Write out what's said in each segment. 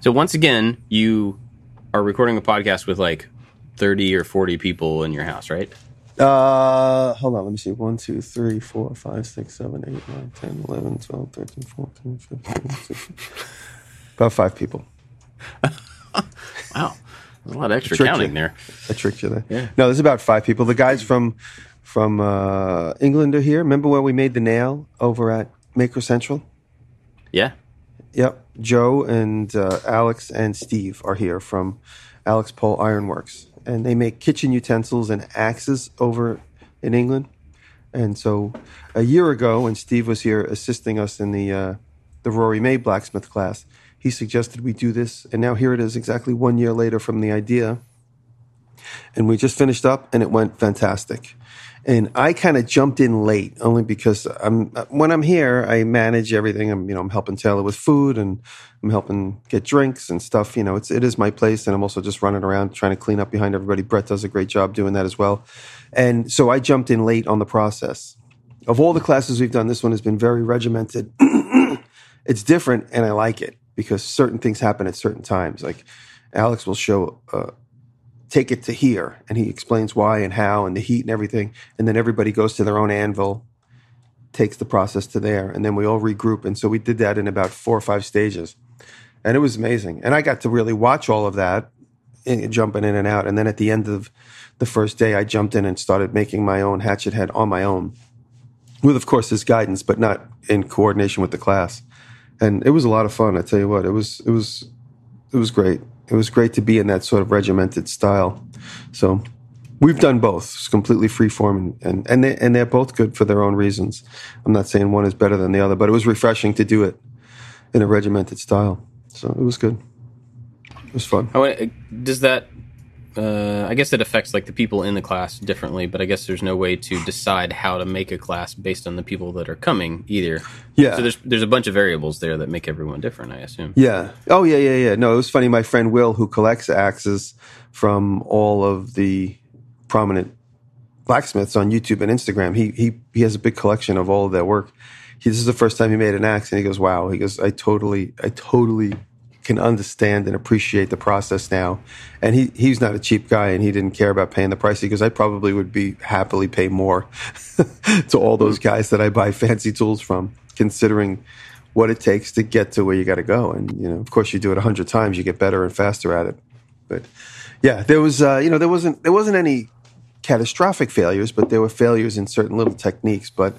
So once again, you are recording a podcast with like 30 or 40 people in your house, right? Uh, hold on. Let me see. 1, 2, 3, 4, 5, 6, 7, 8, 9, 10, 11, 12, 13, 14, 15, 16. About five people. Wow. There's a lot of extra counting you. there. I tricked you there. Yeah. No, there's about five people. The guys from from uh, England are here. Remember when we made the nail over at Maker Central? Yeah. Yep. Joe and uh, Alex and Steve are here from Alex Pole Ironworks, and they make kitchen utensils and axes over in England. And so, a year ago, when Steve was here assisting us in the uh, the Rory May blacksmith class, he suggested we do this, and now here it is, exactly one year later from the idea. And we just finished up, and it went fantastic. And I kind of jumped in late, only because I'm when I'm here, I manage everything. I'm you know I'm helping Taylor with food, and I'm helping get drinks and stuff. You know, it's it is my place, and I'm also just running around trying to clean up behind everybody. Brett does a great job doing that as well. And so I jumped in late on the process. Of all the classes we've done, this one has been very regimented. it's different, and I like it because certain things happen at certain times. Like Alex will show. Uh, take it to here. And he explains why and how and the heat and everything. And then everybody goes to their own anvil takes the process to there. And then we all regroup. And so we did that in about four or five stages. And it was amazing. And i got to really watch all of that in, jumping in and out. And then at the end of the first day i jumped in and started making my own hatchet head on my own with of course his guidance but not in coordination with the class. And it was a lot of fun i tell you what. It was it was it was great it was great to be in that sort of regimented style. So we've done both. It's completely free form and, and, and, they, and they're both good for their own reasons. I'm not saying one is better than the other, but it was refreshing to do it in a regimented style. So it was good. It was fun. Does that? Uh, I guess it affects like the people in the class differently, but I guess there's no way to decide how to make a class based on the people that are coming either. Yeah. So there's there's a bunch of variables there that make everyone different. I assume. Yeah. Oh, yeah, yeah, yeah. No, it was funny. My friend Will, who collects axes from all of the prominent blacksmiths on YouTube and Instagram, he he he has a big collection of all of their work. He, this is the first time he made an axe, and he goes, "Wow!" He goes, "I totally, I totally can understand and appreciate the process now." And he he's not a cheap guy, and he didn't care about paying the price. because "I probably would be happily pay more to all those guys that I buy fancy tools from, considering." what it takes to get to where you got to go. And, you know, of course you do it a hundred times, you get better and faster at it. But yeah, there was, uh, you know, there wasn't, there wasn't any catastrophic failures, but there were failures in certain little techniques. But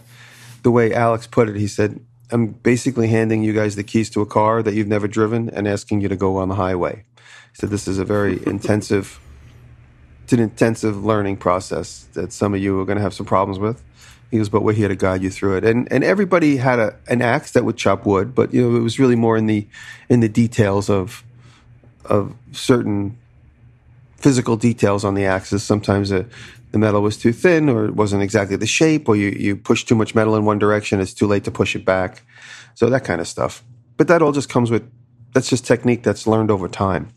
the way Alex put it, he said, I'm basically handing you guys the keys to a car that you've never driven and asking you to go on the highway. He said, this is a very intensive, it's an intensive learning process that some of you are going to have some problems with. He goes, but we're here to guide you through it. And and everybody had a an axe that would chop wood, but you know it was really more in the in the details of of certain physical details on the axis. Sometimes the the metal was too thin, or it wasn't exactly the shape, or you you pushed too much metal in one direction. It's too late to push it back. So that kind of stuff. But that all just comes with that's just technique that's learned over time.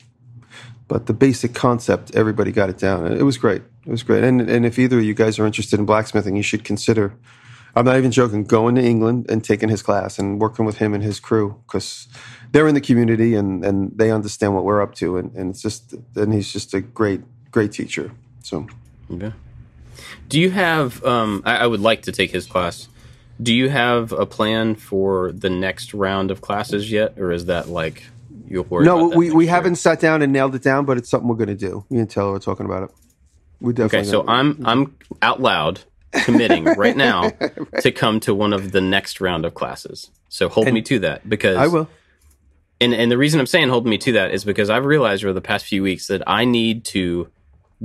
But the basic concept, everybody got it down. It was great. It was great. And and if either of you guys are interested in blacksmithing, you should consider. I'm not even joking. Going to England and taking his class and working with him and his crew because they're in the community and and they understand what we're up to. And and it's just and he's just a great great teacher. So Okay. Do you have? Um, I, I would like to take his class. Do you have a plan for the next round of classes yet, or is that like you'll worry? no, we we year? haven't sat down and nailed it down, but it's something we're going to do. Me and Taylor are talking about it. We definitely Okay, so I'm I'm out loud committing right now to come to one of the next round of classes. So hold me to that because I will. And and the reason I'm saying hold me to that is because I've realized over the past few weeks that I need to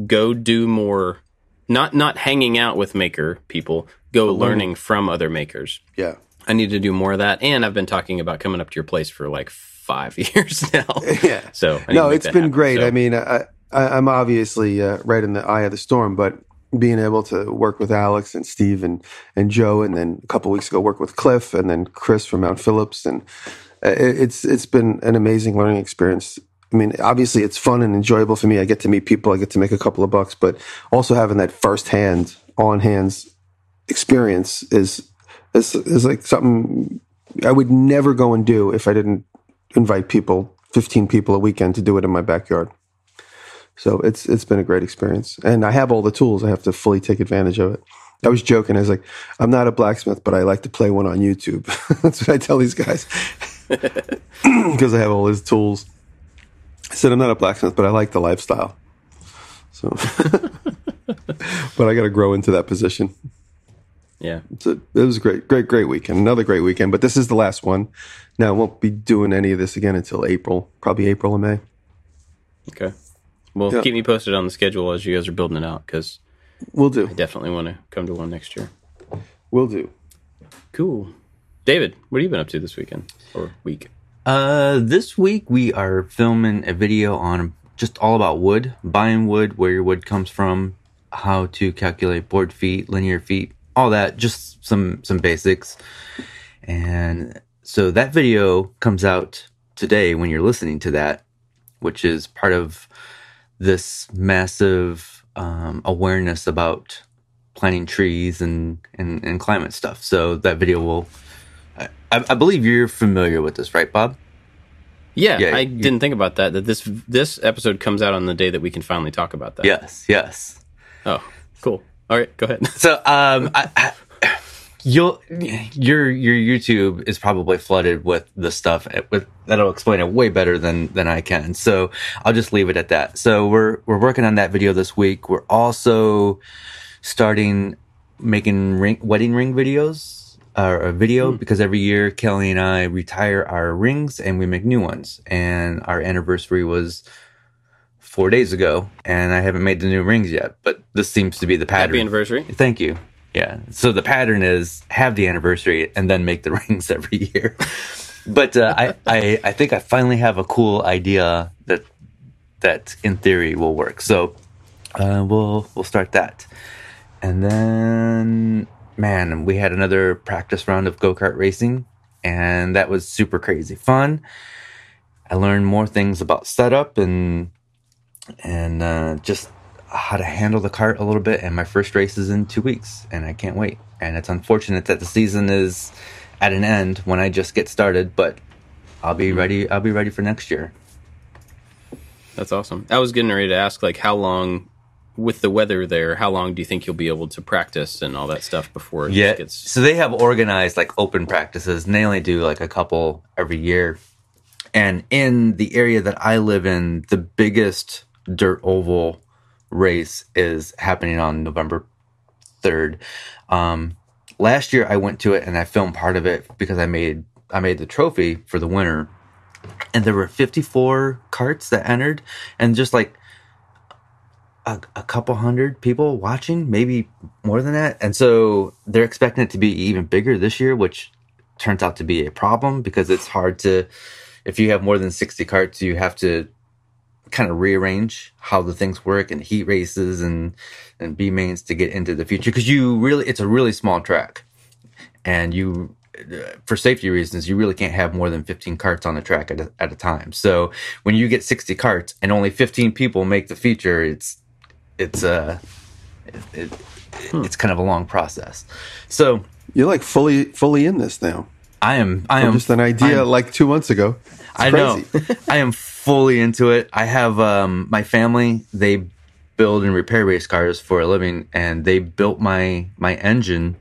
go do more not not hanging out with maker people, go learning from other makers. Yeah. I need to do more of that and I've been talking about coming up to your place for like 5 years now. Yeah. So, I no, it's been happen. great. So- I mean, I, I, I'm obviously uh, right in the eye of the storm, but being able to work with Alex and Steve and, and Joe, and then a couple weeks ago work with Cliff and then Chris from Mount Phillips, and uh, it, it's it's been an amazing learning experience. I mean, obviously it's fun and enjoyable for me. I get to meet people, I get to make a couple of bucks, but also having that firsthand, on hands experience is is is like something I would never go and do if I didn't invite people 15 people a weekend to do it in my backyard. So it's it's been a great experience, and I have all the tools. I have to fully take advantage of it. I was joking. I was like, I'm not a blacksmith, but I like to play one on YouTube. That's what I tell these guys because I have all his tools. I said I'm not a blacksmith, but I like the lifestyle. So, but I got to grow into that position. Yeah. It was a great, great, great weekend. Another great weekend, but this is the last one. Now I won't be doing any of this again until April, probably April or May. Okay. Well, Yeah. keep me posted on the schedule as you guys are building it out because We'll do. I definitely want to come to one next year. We'll do. Cool. David, what have you been up to this weekend or week? Uh, this week we are filming a video on just all about wood, buying wood, where your wood comes from, how to calculate board feet, linear feet, all that, just some some basics. And so that video comes out today when you're listening to that, which is part of this massive um, awareness about planting trees and, and and climate stuff. So that video will. I, I believe you're familiar with this, right, Bob? Yeah, Yeah, I you- didn't think about that. That this this episode comes out on the day that we can finally talk about that. Yes, yes. Oh, cool. All right, go ahead. So, um, I, I, you'll your your YouTube is probably flooded with the stuff with that'll explain it way better than than I can. So I'll just leave it at that. So we're we're working on that video this week. We're also starting making ring wedding ring videos. A video because every year Kelly and I retire our rings and we make new ones. And our anniversary was four days ago, and I haven't made the new rings yet. But this seems to be the pattern. Happy anniversary. Thank you. Yeah. So the pattern is have the anniversary and then make the rings every year. But uh, I, I, I think I finally have a cool idea that that in theory will work. So uh, we'll we'll start that, and then man, we had another practice round of go kart racing, and that was super crazy fun. I learned more things about setup and and uh, just how to handle the kart a little bit. And my first race is in two weeks, and I can't wait. And it's unfortunate that the season is at an end when I just get started, but I'll be ready. I'll be ready for next year. That's awesome. I was getting ready to ask, like, how long with the weather there? How long do you think you'll be able to practice and all that stuff before it Yeah. gets? So they have organized like open practices, and they only do like a couple every year. And in the area that I live in, the biggest dirt oval race is happening on November 3rd. Um, last year I went to it and I filmed part of it because I made I made the trophy for the winner. And there were 54 karts that entered and just like a, a couple hundred people watching, maybe more than that. And so they're expecting it to be even bigger this year, which turns out to be a problem because it's hard to, if you have more than 60 karts, you have to kind of rearrange how the things work and heat races and, and B mains to get into the future. Cause you really, it's a really small track and you, uh, for safety reasons, you really can't have more than 15 karts on the track at a, at a time. So when you get 60 karts and only 15 people make the feature, it's, it's uh it, it, it's kind of a long process. So You're like fully fully in this now. I am I From am just an idea I'm- like two months ago. It's I crazy. know. I am fully into it. I have um my family, they build and repair race cars for a living and they built my my engine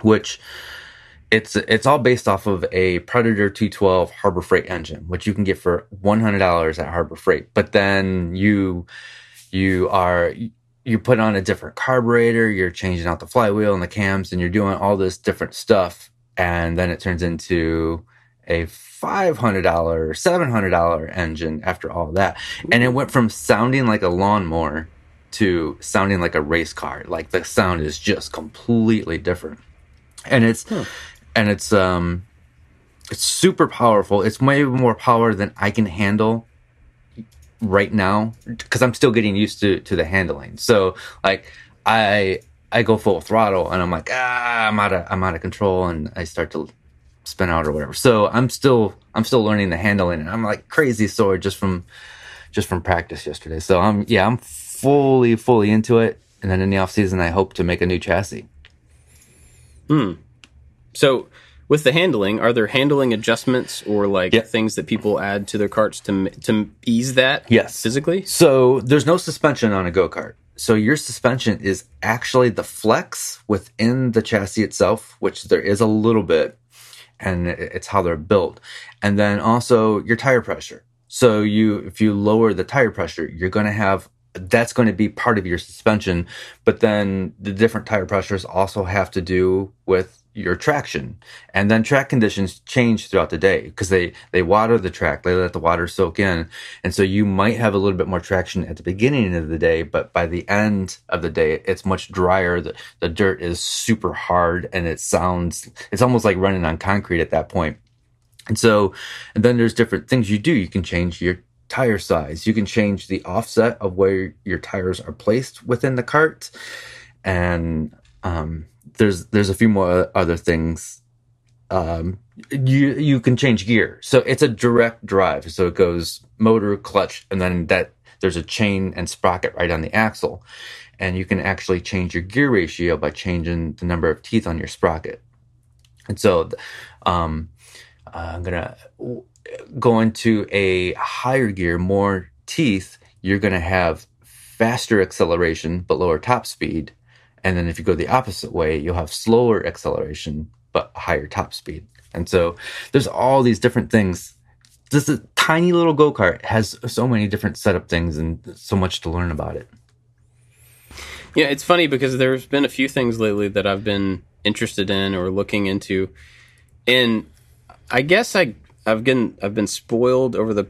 which it's it's all based off of a Predator 212 Harbor Freight engine, which you can get for $100 at Harbor Freight. But then you you are you put on a different carburetor, you're changing out the flywheel and the cams and you're doing all this different stuff and then it turns into a $500, $700 engine after all that. And it went from sounding like a lawnmower to sounding like a race car. Like the sound is just completely different. And it's and it's um it's super powerful. It's way more power than I can handle right now because I'm still getting used to to the handling. So like I I go full throttle and I'm like ah I'm out of I'm out of control and I start to spin out or whatever. So I'm still I'm still learning the handling and I'm like crazy sore just from just from practice yesterday. So I'm yeah I'm fully fully into it. And then in the off season I hope to make a new chassis. Hmm. So, with the handling, are there handling adjustments or like things that people add to their karts to to ease that? Yes. physically. So there's no suspension on a go kart. So your suspension is actually the flex within the chassis itself, which there is a little bit, and it's how they're built. And then also your tire pressure. So you, if you lower the tire pressure, you're going to have that's going to be part of your suspension. But then the different tire pressures also have to do with your traction. And then track conditions change throughout the day because they they water the track they let the water soak in. And so you might have a little bit more traction at the beginning of the day but by the end of the day it's much drier. The, the dirt is super hard and it sounds it's almost like running on concrete at that point. And so and then there's different things you do. You can change your tire size. You can change the offset of where your tires are placed within the kart. And um there's there's a few more other things um you you can change gear. So it's a direct drive. So it goes motor clutch and then that there's a chain and sprocket right on the axle. And you can actually change your gear ratio by changing the number of teeth on your sprocket. And so um i'm gonna go into a higher gear more teeth you're gonna have faster acceleration but lower top speed and then if you go the opposite way, you'll have slower acceleration, but higher top speed. And so there's all these different things. This tiny little go kart has so many different setup things and so much to learn about it. Yeah, it's funny because there's been a few things lately that I've been interested in or looking into, and I guess I I've been I've been spoiled over the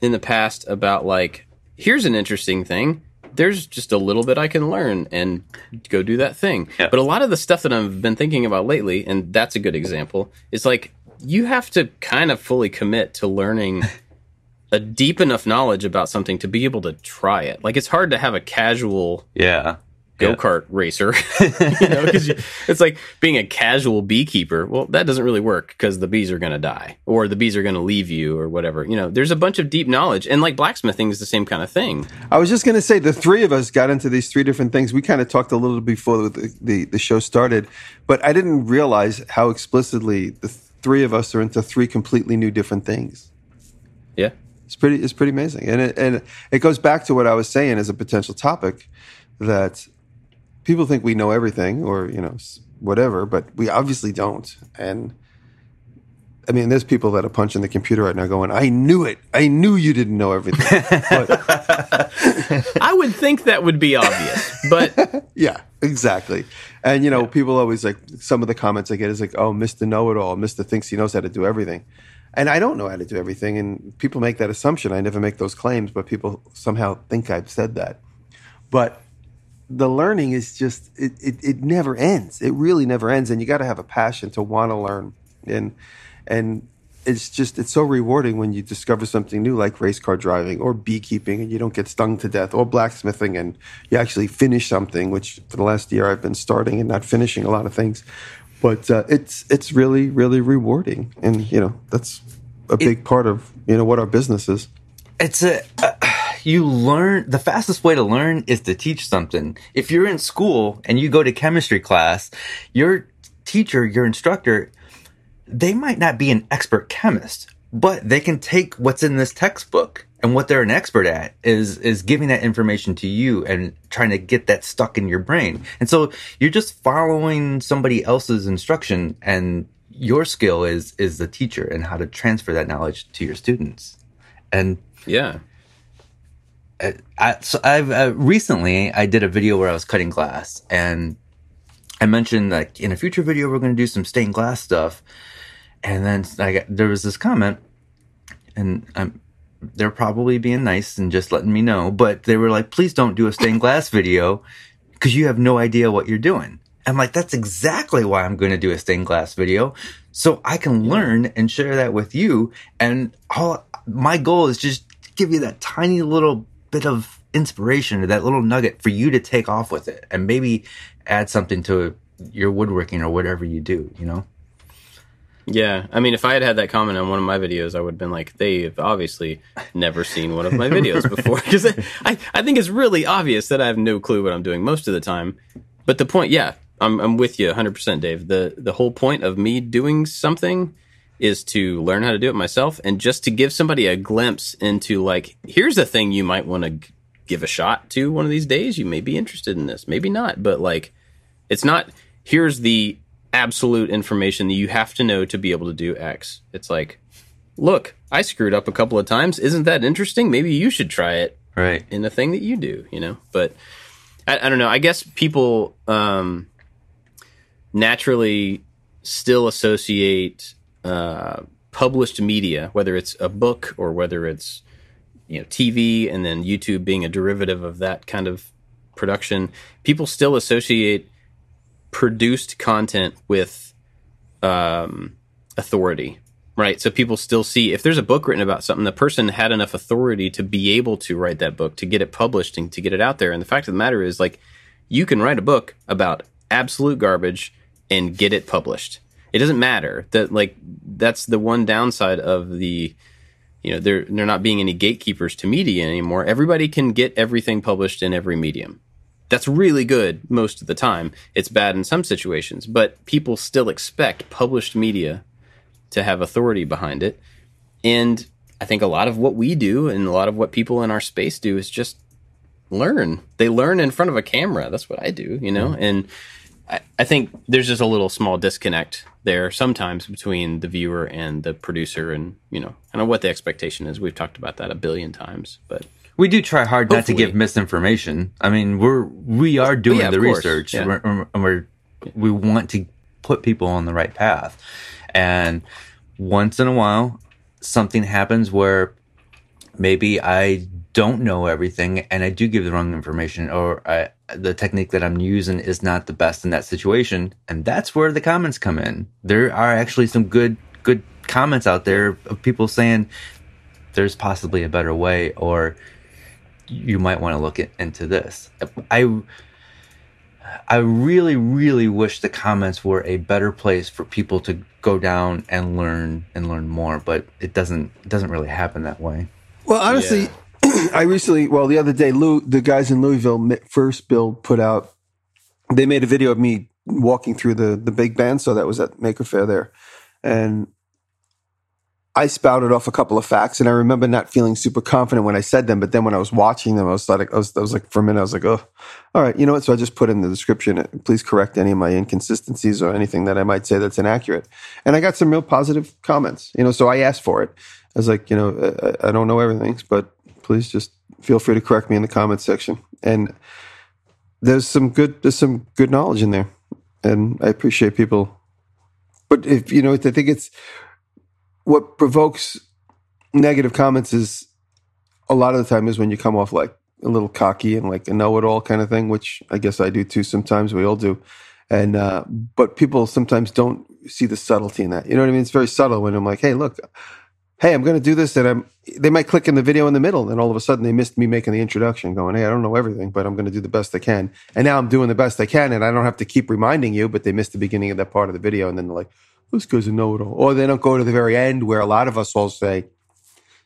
in the past about like here's an interesting thing. There's just a little bit I can learn and go do that thing. Yeah. But a lot of the stuff that I've been thinking about lately, and that's a good example, is like you have to kind of fully commit to learning a deep enough knowledge about something to be able to try it. Like it's hard to have a casual Yeah. Go kart racer. you know, because it's like being a casual beekeeper. Well, that doesn't really work because the bees are going to die or the bees are going to leave you or whatever. You know, there's a bunch of deep knowledge, and like blacksmithing is the same kind of thing. I was just going to say the three of us got into these three different things. We kind of talked a little before the, the, the show started, but I didn't realize how explicitly the three of us are into three completely new different things. Yeah. It's pretty it's pretty amazing, and it, and it goes back to what I was saying as a potential topic that people think we know everything or you know whatever, but we obviously don't. And I mean, there's people that are punching the computer right now, going, "I knew it! I knew you didn't know everything." but I would think that would be obvious, but yeah, exactly. And you know, people always like some of the comments I get is like, "Oh, Mister Know It All, Mister thinks he knows how to do everything," and I don't know how to do everything. And people make that assumption. I never make those claims, but people somehow think I've said that. But the learning is just it, it, it never ends. It really never ends, and you got to have a passion to want to learn. And and it's just it's so rewarding when you discover something new like race car driving or beekeeping and you don't get stung to death or blacksmithing and you actually finish something which for the last year I've been starting and not finishing a lot of things but uh, it's it's really really rewarding and you know that's a big part of you know what our business is It's a uh, you learn the fastest way to learn is to teach something. If you're in school and you go to chemistry class, your teacher, your instructor, they might not be an expert chemist, but they can take what's in this textbook and what they're an expert at is is giving that information to you and trying to get that stuck in your brain. And so you're just following somebody else's instruction and your skill is is the teacher and how to transfer that knowledge to your students. And yeah. I, so I've uh, recently I did a video where I was cutting glass, and I mentioned like in a future video we're going to do some stained glass stuff, and then I got, there was this comment, and I'm they're probably being nice and just letting me know, but they were like, please don't do a stained glass video because you have no idea what you're doing. I'm like, that's exactly why I'm going to do a stained glass video. So I can learn and share that with you. And all my goal is just give you that tiny little bit of inspiration or that little nugget for you to take off with it and maybe add something to your woodworking or whatever you do, you know? Yeah, I mean, if I had had that comment on one of my videos, I would have been like, they've obviously never seen one of my videos before. Because I, I think it's really obvious that I have no clue what I'm doing most of the time. But the point, yeah, I'm I'm with you 100, percent Dave. the The whole point of me doing something is to learn how to do it myself, and just to give somebody a glimpse into like, here's a thing you might want to g- give a shot to one of these days. You may be interested in this, maybe not, but like, it's not. Here's the absolute information that you have to know to be able to do X. It's like, look, I screwed up a couple of times. Isn't that interesting? Maybe you should try it Right. in the thing that you do, you know. But I, I don't know. I guess people um, naturally still associate uh, published media, whether it's a book or whether it's you know TV, and then YouTube being a derivative of that kind of production. People still associate produced content with um, authority, right? So people still see if there's a book written about something, the person had enough authority to be able to write that book, to get it published, and to get it out there. And the fact of the matter is, like, you can write a book about absolute garbage and get it published. It doesn't matter that, like, that's the one downside of the, you know, there there not being any gatekeepers to media anymore. Everybody can get everything published in every medium that's really good most of the time. It's bad in some situations, but people still expect published media to have authority behind it. And I think a lot of what we do and a lot of what people in our space do is just learn. They learn in front of a camera. That's what I do, you know? And I, I think there's just a little small disconnect there sometimes between the viewer and the producer and, you know, I don't know what the expectation is. We've talked about that a billion times, but We do try hard not to give misinformation. I mean, we're we are oh, doing yeah, the course, research, yeah. We're- and we're we want to put people on the right path. And once in a while, something happens where maybe I don't know everything, and I do give the wrong information, or I, the technique that I'm using is not the best in that situation, and that's where the comments come in. There are actually some good good comments out there of people saying there's possibly a better way, or you might want to look at, into this. I I really, really wish the comments were a better place for people to go down and learn and learn more, but it doesn't it doesn't really happen that way. Well, honestly, I recently, well, the other day, Lou, the guys in Louisville, FirstBuild, put out, they made a video of me walking through the the big band. So that was at Maker Faire there, and I spouted off a couple of facts, and I remember not feeling super confident when I said them. But then when I was watching them, I was like, I was, I was like, for a minute, I was like, oh, all right, you know what? So I just put in the description, uh, please correct any of my inconsistencies or anything that I might say that's inaccurate. And I got some real positive comments, you know. So I asked for it. I was like, you know, uh, I, I don't know everything, but please just feel free to correct me in the comments section. And there's some good, there's some good knowledge in there, and I appreciate people. But if you know, I think it's what provokes negative comments is a lot of the time is when you come off like a little cocky and like a know-it-all kind of thing, which I guess I do too. Sometimes we all do, and uh, but people sometimes don't see the subtlety in that. You know what I mean? It's very subtle when I'm like, hey, look, hey, I'm going to do this, and I'm. They might click in the video in the middle, and all of a sudden they missed me making the introduction, going, hey, I don't know everything, but I'm going to do the best I can, and now I'm doing the best I can, and I don't have to keep reminding you, but they missed the beginning of that part of the video, and then they're like, this guy's a know-it-all, or they don't go to the very end where a lot of us all say,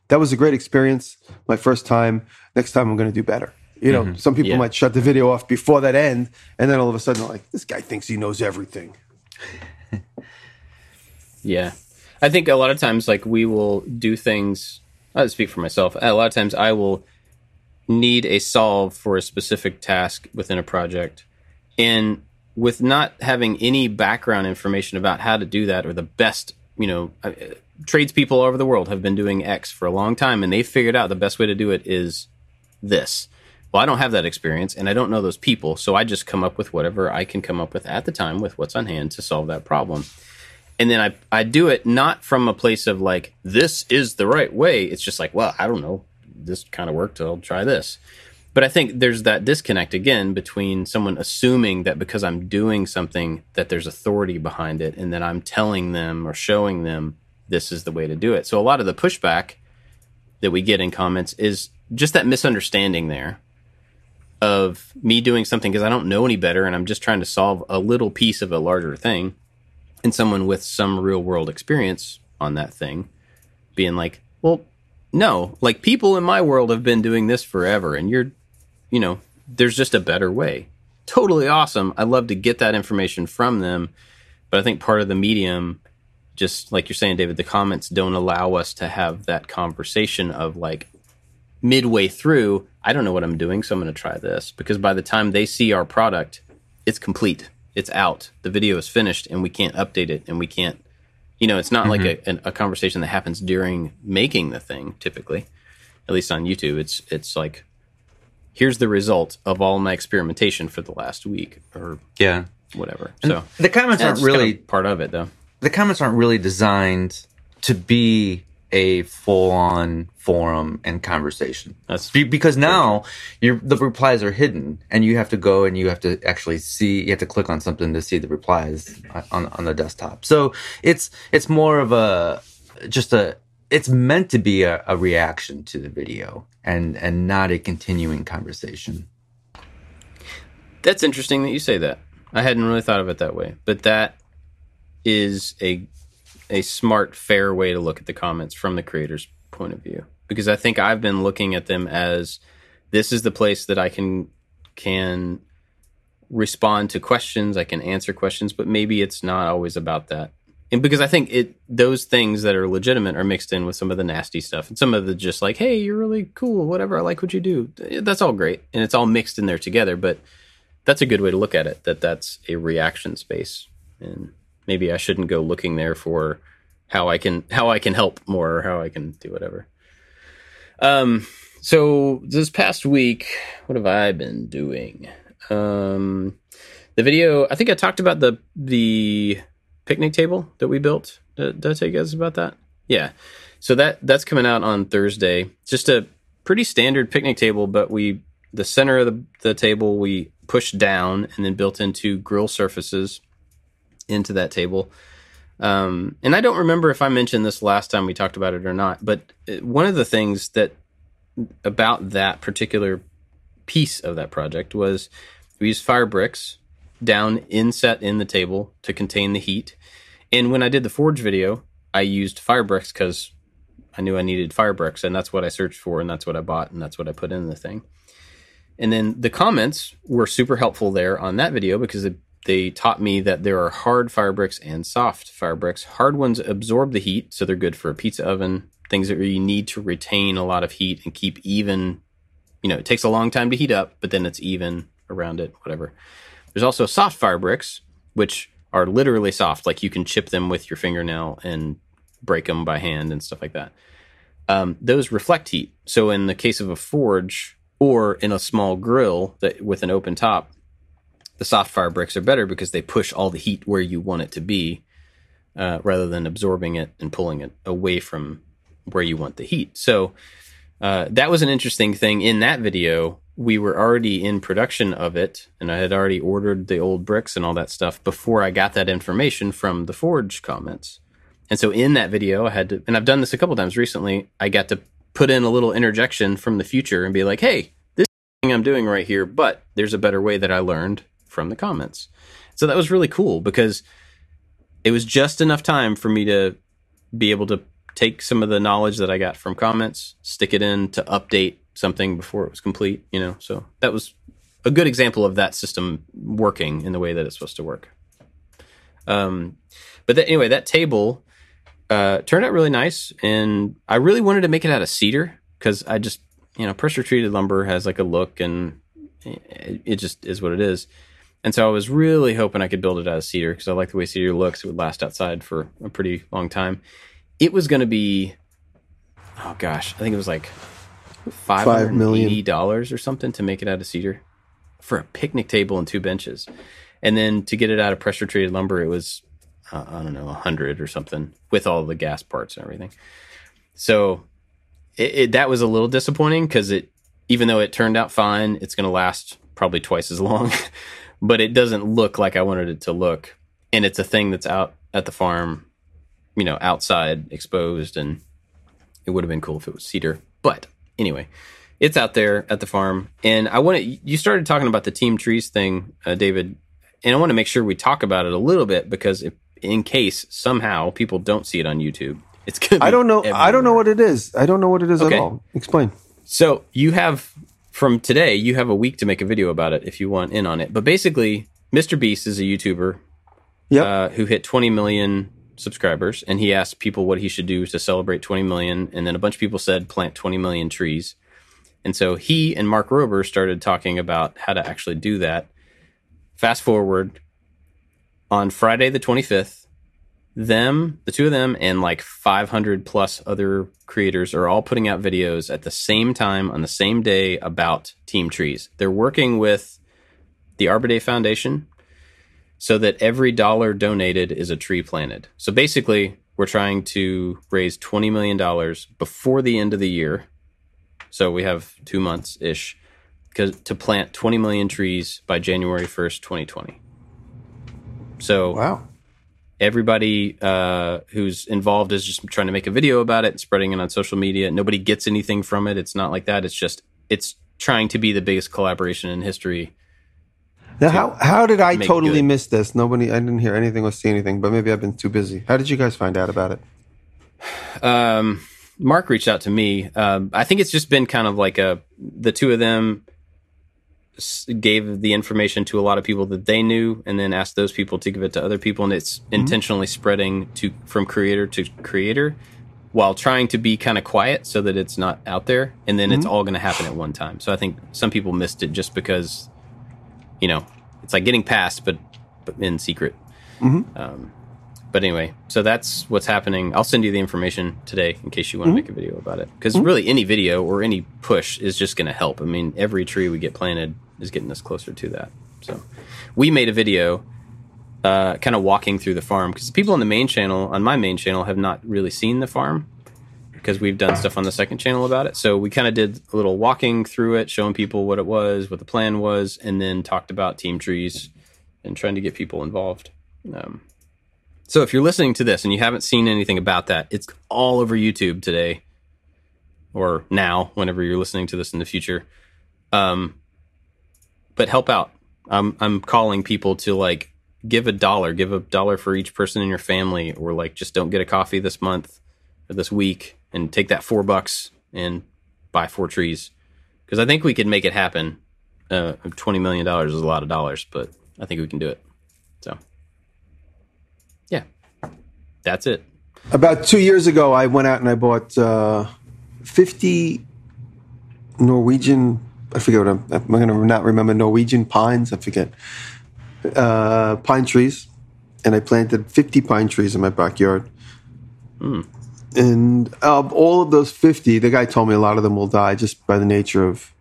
that was a great experience, my first time. Next time I'm going to do better. You know, mm-hmm. some people Yeah. might shut the video off before that end, and then all of a sudden, like, this guy thinks he knows everything. Yeah. I think a lot of times, like, we will do things. I'll speak for myself. A lot of times, I will need a solve for a specific task within a project. And with not having any background information about how to do that or the best, you know, uh, tradespeople all over the world have been doing X for a long time and they figured out the best way to do it is this. Well, I don't have that experience and I don't know those people. So I just come up with whatever I can come up with at the time with what's on hand to solve that problem and then I I do it not from a place of like this is the right way. It's just like, well, I don't know, this kind of worked, I'll try this. But I think there's that disconnect again between someone assuming that because I'm doing something that there's authority behind it and that I'm telling them or showing them this is the way to do it. So a lot of the pushback that we get in comments is just that misunderstanding there of me doing something because I don't know any better and I'm just trying to solve a little piece of a larger thing and someone with some real world experience on that thing being like, well, no, like people in my world have been doing this forever and you're, you know, there's just a better way. totally awesome. I love to get that information from them, but I think part of the medium, just like you're saying, David, the comments don't allow us to have that conversation of like midway through, I don't know what I'm doing, so I'm going to try this because by the time they see our product, it's complete, it's out, the video is finished, and we can't update it, and we can't. You know, it's not like mm-hmm. a, a conversation that happens during making the thing. Typically, at least on YouTube, it's it's like here's the result of all my experimentation for the last week or Yeah. whatever. So The comments aren't that's kind of really part of it, though. the comments aren't really designed to be a full-on forum and conversation. That's Be- because now your the replies are hidden, and you have to go and you have to actually see. You have to click on something to see the replies on on the desktop. So it's it's more of a just a. It's meant to be a, a reaction to the video and and not a continuing conversation. That's interesting that you say that. I hadn't really thought of it that way, but that is a a smart, fair way to look at the comments from the creator's point of view. Because I think I've been looking at them as this is the place that I can can respond to questions, I can answer questions, but maybe it's not always about that. And because I think it those things that are legitimate are mixed in with some of the nasty stuff and some of the just like, hey, you're really cool, whatever, I like what you do. That's all great. And it's all mixed in there together, but that's a good way to look at it that that's a reaction space and maybe i shouldn't go looking there for how i can how i can help more or how i can do whatever. Um so this past week what have i been doing? Um the video i think i talked about the the picnic table that we built. Did, did i tell you guys about that? Yeah. So that that's coming out on thursday. Just a pretty standard picnic table but we the center of the, the table we pushed down and then built into grill surfaces into that table. Um, and I don't remember if I mentioned this last time we talked about it or not, but uh, one of the things that about that particular piece of that project was we used fire bricks down inset in the table to contain the heat. And when I did the forge video, I used fire bricks because I knew I needed fire bricks, and that's what I searched for, and that's what I bought, and that's what I put in the thing. And then the comments were super helpful there on that video because they, they taught me that there are hard fire bricks and soft fire bricks. Hard ones absorb the heat, so they're good for a pizza oven, things that you need to retain a lot of heat and keep even. You know, it takes a long time to heat up, but then it's even around it, whatever. There's also soft fire bricks, which are literally soft, like you can chip them with your fingernail and break them by hand and stuff like that. Um, those reflect heat. So in the case of a forge, or in a small grill that with an open top, the soft fire bricks are better because they push all the heat where you want it to be, uh, rather than absorbing it and pulling it away from where you want the heat. So uh, that was an interesting thing in that video. We were already in production of it, and I had already ordered the old bricks and all that stuff before I got that information from the Forge comments. And so in that video, I had to, and I've done this a couple times recently. I got to put in a little interjection from the future and be like, "Hey, this thing I'm doing right here, but there's a better way that I learned from the comments." So that was really cool because it was just enough time for me to be able to take some of the knowledge that I got from comments, stick it in to update something before it was complete, you know. So that was a good example of that system working in the way that it's supposed to work. Um, but that, anyway, that table uh, turned out really nice, and I really wanted to make it out of cedar because I just, you know, pressure treated lumber has like a look, and it, it just is what it is. And so I was really hoping I could build it out of cedar because I like the way cedar looks. It would last outside for a pretty long time. It was going to be, oh gosh, I think it was like five million. dollars or something to make it out of cedar for a picnic table and two benches, and then to get it out of pressure treated lumber, it was uh, I don't know a hundred or something with all the gas parts and everything. So it, it, that was a little disappointing because it, even though it turned out fine, it's going to last probably twice as long, but it doesn't look like I wanted it to look, and it's a thing that's out at the farm, you know, outside exposed, and it would have been cool if it was cedar, but anyway, it's out there at the farm. And I want to, you started talking about the team trees thing, uh, David, and I want to make sure we talk about it a little bit because if, in case somehow people don't see it on YouTube, it's good. I don't know. I don't know what it is. I don't know what it is Okay. at all. Explain. So you have from today, you have a week to make a video about it if you want in on it. But basically, Mr. Beast is a YouTuber Yep. uh, who hit 20 million subscribers, and he asked people what he should do to celebrate 20 million, and then a bunch of people said plant 20 million trees. And so he and Mark Rober started talking about how to actually do that. Fast forward on Friday the 25th, them, the two of them, and like 500 plus other creators are all putting out videos at the same time on the same day about team trees. They're working with the Arbor Day Foundation so that every dollar donated is a tree planted. So basically, we're trying to raise $20 million before the end of the year. So we have two months ish to plant 20 million trees by January 1st, 2020. So Wow. Everybody uh, who's involved is just trying to make a video about it and spreading it on social media. Nobody gets anything from it. It's not like that. It's just it's trying to be the biggest collaboration in history. Now, how how did I totally good. miss this? Nobody, I didn't hear anything or see anything, but maybe I've been too busy. How did you guys find out about it? Um, Mark reached out to me. Um, I think it's just been kind of like a the two of them gave the information to a lot of people that they knew, and then asked those people to give it to other people, and it's mm-hmm. intentionally spreading to from creator to creator, while trying to be kind of quiet so that it's not out there, and then it's mm-hmm. all going to happen at one time. So I think some people missed it just because, you know, it's like getting passed, but but in secret. Mm-hmm. Um, but anyway, so that's what's happening. I'll send you the information today in case you want to make a video about it. Because really, any video or any push is just going to help. I mean, every tree we get planted is getting us closer to that. So we made a video uh, kind of walking through the farm because people on the main channel, on my main channel, have not really seen the farm because we've done stuff on the second channel about it. So we kind of did a little walking through it, showing people what it was, what the plan was, and then talked about team trees and trying to get people involved. Um, so if you're listening to this and you haven't seen anything about that, it's all over YouTube today or now, whenever you're listening to this in the future. Um, but help out. I'm I'm calling people to like give a dollar, give a dollar for each person in your family, or like just don't get a coffee this month or this week, and take that four bucks and buy four trees. Because I think we could make it happen. Uh, Twenty million dollars is a lot of dollars, but I think we can do it. So, yeah, that's it. About two years ago, I went out and I bought uh, 50 Norwegian, I forget what I'm, I'm going to not remember, Norwegian pines, I forget, uh, pine trees. And I planted 50 pine trees in my backyard. And of all of those 50, the guy told me a lot of them will die just by the nature of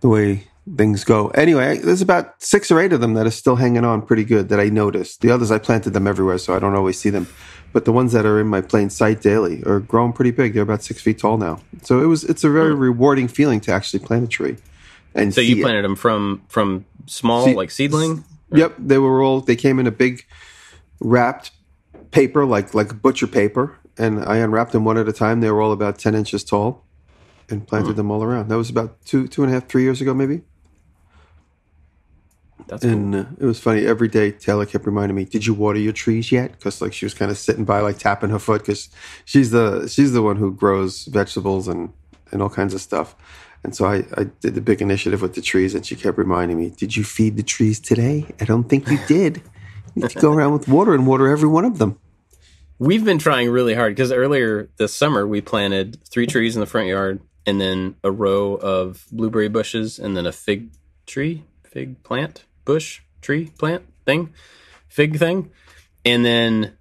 the way things go. Anyway, there's about six or eight of them that are still hanging on pretty good that I noticed. The others, I planted them everywhere, so I don't always see them. But the ones that are in my plain sight daily are growing pretty big. They're about six feet tall now. So it was it's a very rewarding feeling to actually plant a tree. And So you it. planted them from from small, See- like seedling. Yep, they were all they came in a big wrapped paper, like like butcher paper, and I unwrapped them one at a time. They were all about ten inches tall, and planted them all around. That was about two two and a half three years ago, maybe. That's cool. And uh, it was funny. Every day, Taylor kept reminding me, "Did you water your trees yet?" Because like she was kind of sitting by, like tapping her foot, because she's the she's the one who grows vegetables and and all kinds of stuff. And so I, I did the big initiative with the trees, and she kept reminding me, "Did you feed the trees today?" I don't think you did. You need to go around with water and water every one of them. We've been trying really hard because earlier this summer we planted three trees in the front yard and then a row of blueberry bushes and then a fig tree, fig plant, bush, tree, plant thing, fig thing, and then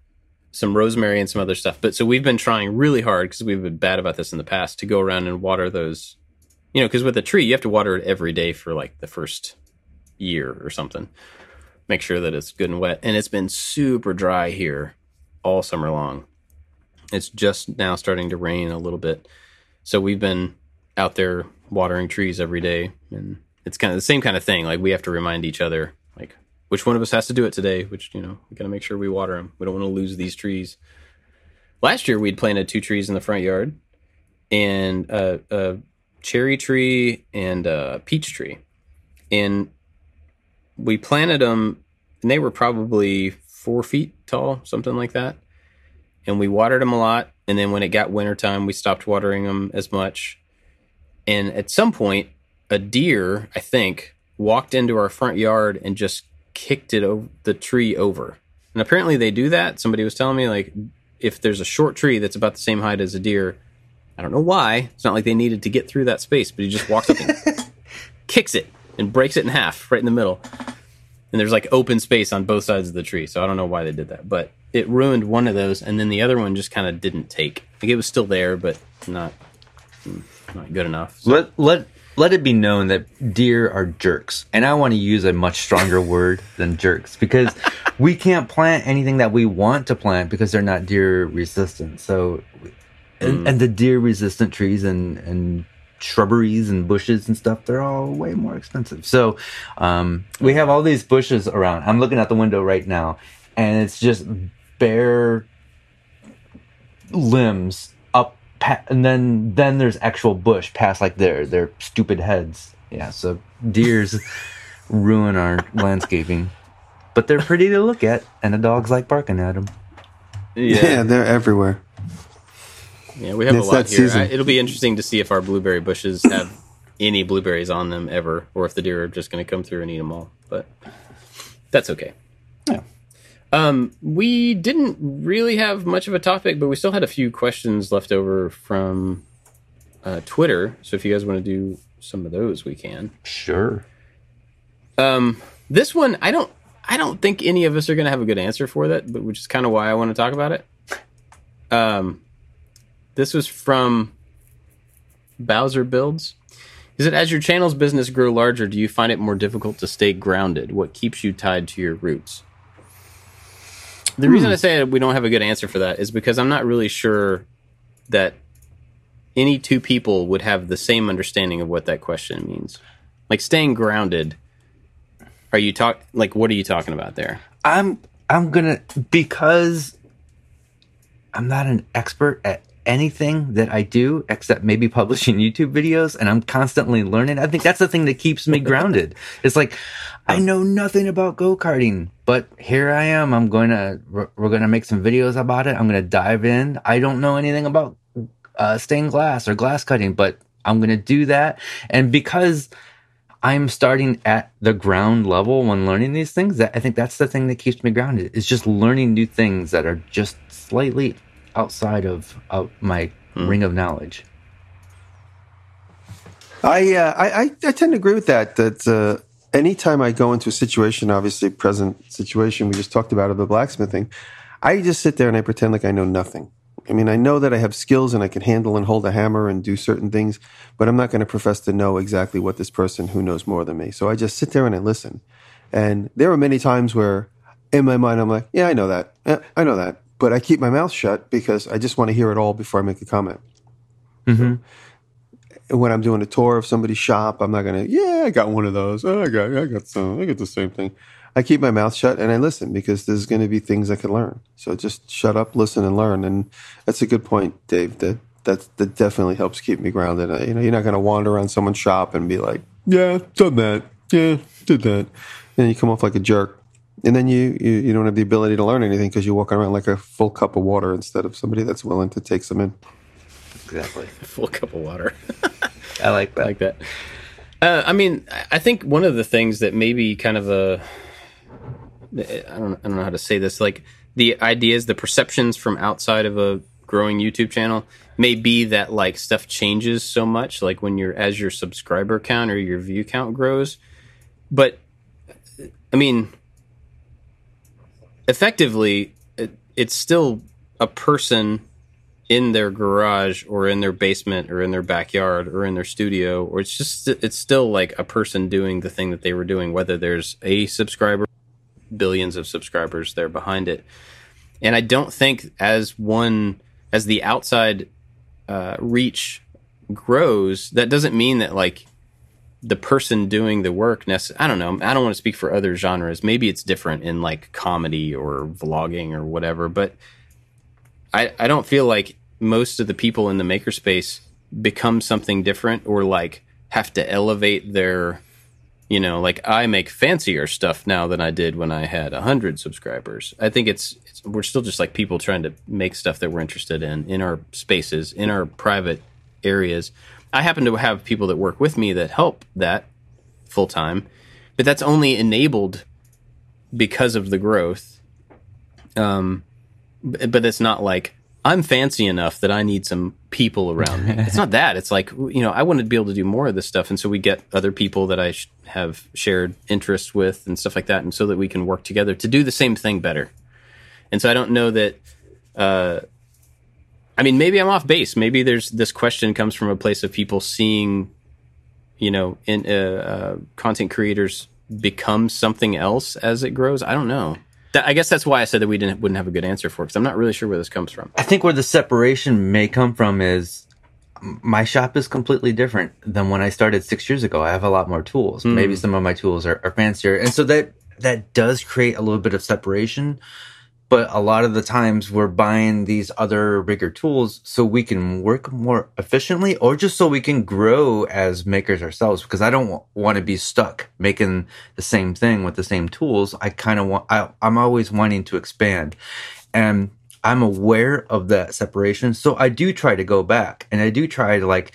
some rosemary and some other stuff. But so we've been trying really hard because we've been bad about this in the past to go around and water those, you know, because with a tree you have to water it every day for like the first year or something. Make sure that it's good and wet. And it's been super dry here all summer long. It's just now starting to rain a little bit. So we've been out there watering trees every day and it's kind of the same kind of thing. Like we have to remind each other like which one of us has to do it today, which you know, we got to make sure we water them. We don't want to lose these trees. Last year we'd planted two trees in the front yard and a, a cherry tree and a peach tree. And we planted them and they were probably four feet tall, something like that. And we watered them a lot. And then when it got wintertime, we stopped watering them as much. And at some point, a deer, I think, walked into our front yard and just kicked it over the tree over. And apparently they do that. Somebody was telling me like if there's a short tree that's about the same height as a deer, I don't know why. It's not like they needed to get through that space, but he just walks up and kicks it and breaks it in half right in the middle. And there's like open space on both sides of the tree. So I don't know why they did that, but it ruined one of those and then the other one just kind of didn't take. Like it was still there, but not mm, not good enough. So, Let let let it be known that deer are jerks, and I want to use a much stronger word than jerks because we can't plant anything that we want to plant because they're not deer resistant. So, and, and the deer resistant trees and and shrubberies and bushes and stuff they're all way more expensive. So, um, we have all these bushes around. I'm looking out the window right now, and it's just bare limbs up pa- and then then there's actual bush past like their their stupid heads yeah so deers ruin our landscaping but they're pretty to look at and the dogs like barking at them Yeah, yeah, they're everywhere. Yeah, we have a lot here. season. I, it'll be interesting to see if our blueberry bushes have any blueberries on them ever, or if the deer are just going to come through and eat them all. But that's okay. Yeah. Um, we didn't really have much of a topic, but we still had a few questions left over from uh, Twitter. So if you guys want to do some of those, we can. sure Um, this one, I don't, I don't think any of us are going to have a good answer for that, but which is kind of why I want to talk about it. Um, this was from Bowser Builds. Is it as your channel's business grow larger, do you find it more difficult to stay grounded? What keeps you tied to your roots? The hmm. reason I say we don't have a good answer for that is because I'm not really sure that any two people would have the same understanding of what that question means. Like staying grounded. Are you talk like what are you talking about there? i'm i'm gonna because i'm not an expert at anything that i do except maybe publishing youtube videos and i'm constantly learning. I think that's the thing that keeps me grounded. It's like i know nothing about go-karting but here i am. I'm going to we're, we're going to make some videos about it. I'm going to dive in. I don't know anything about uh, stained glass or glass cutting but i'm going to do that. And because I'm starting at the ground level when learning these things. That I think that's the thing that keeps me grounded. Is just learning new things that are just slightly outside of, of my ring of knowledge. I, uh, I, I I tend to agree with that. That uh, anytime I go into a situation, obviously present situation we just talked about of the blacksmithing, I just sit there and I pretend like I know nothing. I mean, I know that I have skills and I can handle and hold a hammer and do certain things, but I'm not going to profess to know exactly what this person who knows more than me. So I just sit there and I listen. And there are many times where, in my mind, I'm like, "Yeah, I know that. Yeah, I know that," but I keep my mouth shut because I just want to hear it all before I make a comment mm-hmm. when I'm doing a tour of somebody's shop, I'm not gonna. Yeah, I got one of those. Oh, I got, I got some. I got the same thing. I keep my mouth shut and I listen because there's going to be things I can learn. So just shut up, listen, and learn. And that's a good point, Dave. That that that definitely helps keep me grounded. You know, you're not going to wander around someone's shop and be like, "Yeah, done that. Yeah, did that," and you come off like a jerk. And then you you, you don't have the ability to learn anything because you're walking around like a full cup of water instead of somebody that's willing to take some in. Exactly. Full cup of water. I like that. like that. Uh, I mean, I- I think one of the things that maybe kind of a I don't I don't know how to say this like the ideas, the perceptions from outside of a growing YouTube channel may be that like stuff changes so much like when you're as your subscriber count or your view count grows. But I mean effectively it, it's still a person in their garage or in their basement or in their backyard or in their studio or it's just it's still like a person doing the thing that they were doing whether there's a subscriber billions of subscribers there behind it. And i don't think as one as the outside uh, reach grows that doesn't mean that like the person doing the work i don't know i don't want to speak for other genres maybe it's different in like comedy or vlogging or whatever but I, I don't feel like most of the people in the makerspace become something different or like have to elevate their you know like i make fancier stuff now than i did when i had 100 subscribers. I think it's, it's we're still just like people trying to make stuff that we're interested in in our spaces in our private areas I happen to have people that work with me that help that full time, but that's only enabled because of the growth. Um, but it's not like I'm fancy enough that I need some people around me. It's not that. It's like, you know, I want to be able to do more of this stuff. And so we get other people that I sh- have shared interests with and stuff like that. And so that we can work together to do the same thing better. And so I don't know that, uh, I mean, maybe I'm off base. Maybe there's this question comes from a place of people seeing, you know, in uh, uh, content creators become something else as it grows. I don't know. That, I guess that's why I said that we didn't wouldn't have a good answer for because I'm not really sure where this comes from. I think where the separation may come from is my shop is completely different than when I started six years ago. I have a lot more tools. Mm. Maybe some of my tools are, are fancier, and so that that does create a little bit of separation but a lot of the times we're buying these other bigger tools so we can work more efficiently or just so we can grow as makers ourselves because i don't want to be stuck making the same thing with the same tools. I kind of want I, i'm always wanting to expand. And i'm aware of that separation so i do try to go back and i do try to like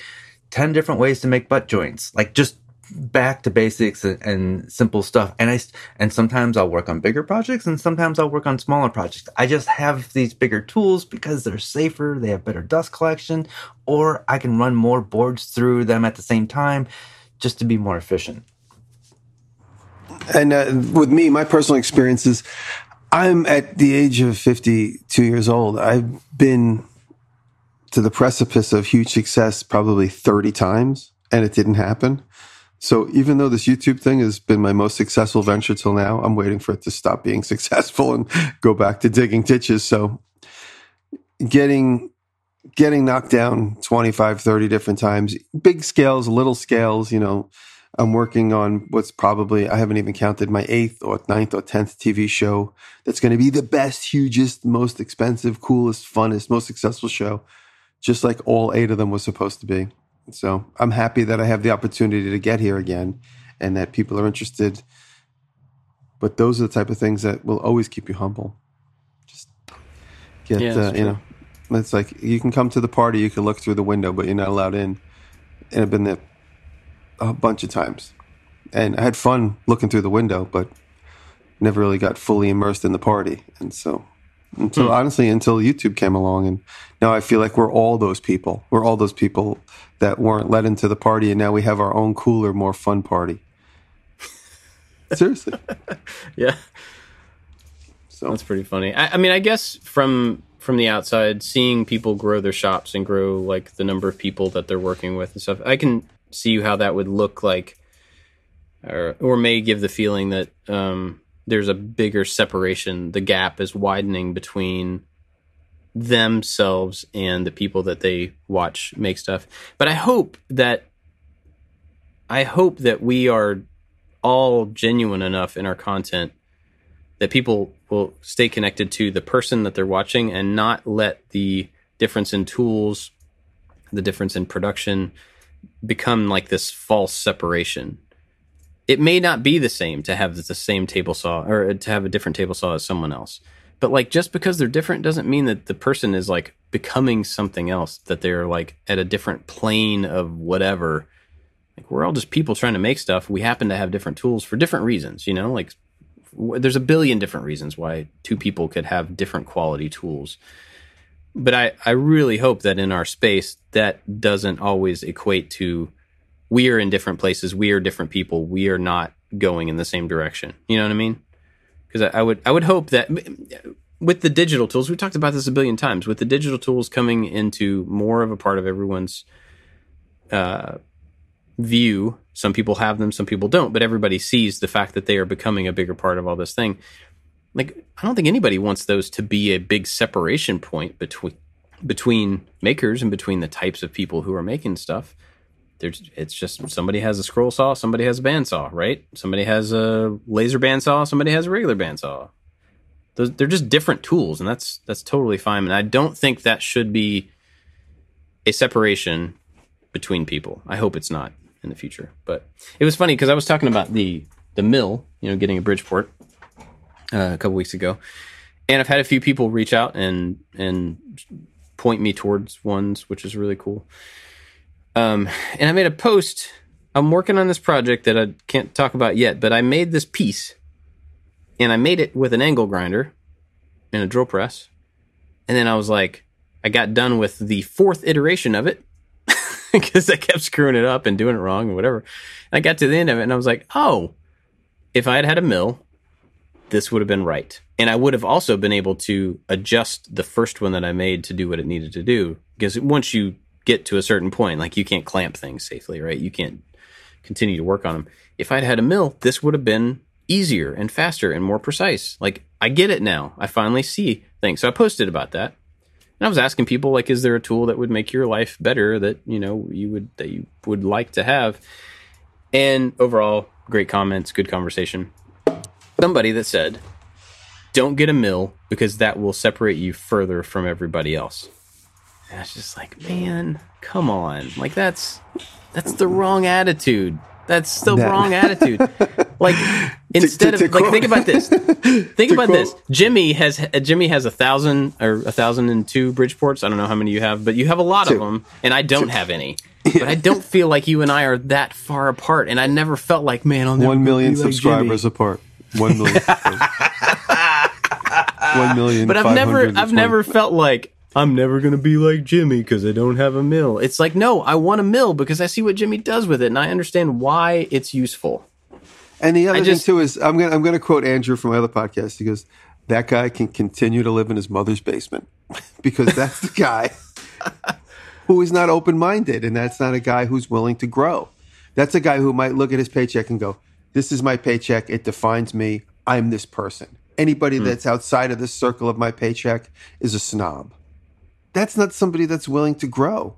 10 different ways to make butt joints like just back to basics and, and, simple stuff. And I, and sometimes I'll work on bigger projects and sometimes I'll work on smaller projects. I just have these bigger tools because they're safer. They have better dust collection or I can run more boards through them at the same time just to be more efficient. And uh, with me, my personal experience is I'm at the age of 52 years old. I've been to the precipice of huge success probably 30 times and it didn't happen. So even though this YouTube thing has been my most successful venture till now, I'm waiting for it to stop being successful and go back to digging ditches. So getting getting knocked down 25 30 different times big scales little scales you know i'm working on what's probably i haven't even counted my eighth or ninth or tenth tv show that's going to be the best hugest most expensive coolest funnest most successful show just like all eight of them was supposed to be so I'm happy that I have the opportunity to get here again and that people are interested. But those are the type of things that will always keep you humble. Just get, yeah, uh, you know, it's like you can come to the party, you can look through the window, but you're not allowed in. And I've been there a bunch of times. And I had fun looking through the window, but never really got fully immersed in the party. And so until hmm. honestly until YouTube came along and now I feel like we're all those people. We're all those people that weren't let into the party and now we have our own cooler, more fun party. Seriously. yeah. So that's pretty funny. I, I, mean, I guess from from the outside, seeing people grow their shops and grow like the number of people that they're working with and stuff, I can see how that would look like, or or may give the feeling that um, there's a bigger separation. The gap is widening between themselves and the people that they watch make stuff. But I hope that I hope that we are all genuine enough in our content that people will stay connected to the person that they're watching and not let the difference in tools, the difference in production become like this false separation it may not be the same to have the same table saw or to have a different table saw as someone else. But like just because they're different doesn't mean that the person is like becoming something else, that they're like at a different plane of whatever. Like we're all just people trying to make stuff. We happen to have different tools for different reasons, you know? Like there's a billion different reasons why two people could have different quality tools. But I I really hope that in our space that doesn't always equate to we are in different places. We are different people. We are not going in the same direction. You know what I mean? Because I, I, would I would hope that with the digital tools, we talked about this a billion times. With the digital tools coming into more of a part of everyone's uh, view, some people have them, some people don't, but everybody sees the fact that they are becoming a bigger part of all this thing. Like I don't think anybody wants those to be a big separation point between between makers and between the types of people who are making stuff there's it's just somebody has a scroll saw, somebody has a bandsaw, right? Somebody has a laser bandsaw, somebody has a regular bandsaw. Those, they're just different tools, and that's that's totally fine. And I don't think that should be a separation between people. I hope it's not in the future. But it was funny because I was talking about the the mill, you know, getting a Bridgeport uh, a couple weeks ago, and I've had a few people reach out and and point me towards ones, which is really cool. Um, and I made a post. I'm working on this project that I can't talk about yet, but I made this piece, and I made it with an angle grinder and a drill press. And then I was like, I got done with the fourth iteration of it because I kept screwing it up and doing it wrong and whatever. And I got to the end of it and I was like, oh, if I had had a mill, this would have been right. And I would have also been able to adjust the first one that I made to do what it needed to do. Because once you get to a certain point, like you can't clamp things safely, right? You can't continue to work on them. If I'd had a mill, this would have been easier and faster and more precise. Like I get it now. I finally see things. So I posted about that. And I was asking people like is there a tool that would make your life better that, you know, you would that you would like to have? And overall, great comments, good conversation. Somebody that said, "Don't get a mill because that will separate you further from everybody else." And I was just like, "Man, come on. Like that's that's the wrong attitude. That's the That- wrong attitude. Like instead to of like think about this. Think about quote- this. Jimmy has uh, Jimmy has a thousand or a thousand and two Bridgeports. I don't know how many you have, but you have a lot of them, and I don't have any. But I don't feel like you and I are that far apart, and I never felt like man, I'll One million like subscribers Jimmy. apart. One million. One million. But I've never I've never felt like I'm never gonna be like Jimmy because I don't have a mill. It's like no, I want a mill because I see what Jimmy does with it, and I understand why it's useful. And the other I just- thing too is I'm gonna I'm gonna quote Andrew from my other podcast. He goes, "That guy can continue to live in his mother's basement because that's the guy who is not open minded, and that's not a guy who's willing to grow. That's a guy who might look at his paycheck and go, "This is my paycheck. It defines me. I'm this person. Anybody hmm. that's outside of this circle of my paycheck is a snob." That's not somebody that's willing to grow.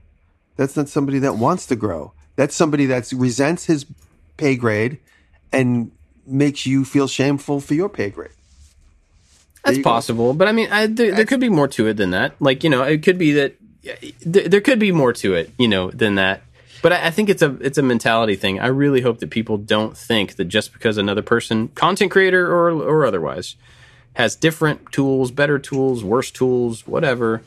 That's not somebody that wants to grow. That's somebody that resents his pay grade and makes you feel shameful for your pay grade. That's you go. possible, but I mean, I, there, there could be more to it than that. Like you know, it could be that there, there could be more to it, you know, than that. But I, I think it's a it's a mentality thing. I really hope that people don't think that just because another person, content creator or or otherwise, has different tools, better tools, worse tools, whatever,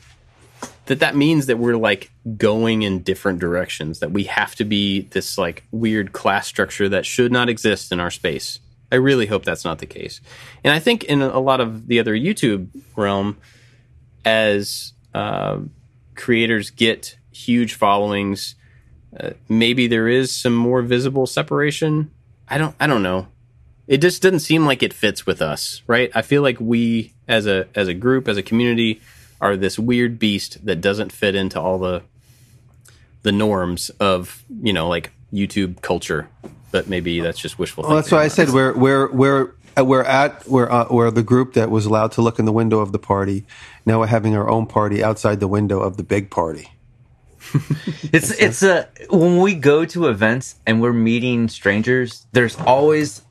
that that means that we're like going in different directions. That we have to be this like weird class structure that should not exist in our space. I really hope that's not the case. And I think in a lot of the other YouTube realm, as uh, creators get huge followings, uh, maybe there is some more visible separation. I don't. I don't know. It just doesn't seem like it fits with us, right? I feel like we, as a as a group, as a community, are this weird beast that doesn't fit into all the the norms of you know like YouTube culture. But maybe that's just wishful Well, thinking. that's why I said we're we're we're uh, we're at we're uh, we're the group that was allowed to look in the window of the party. Now we're having our own party outside the window of the big party. It's it's a when we go to events and we're meeting strangers, there's always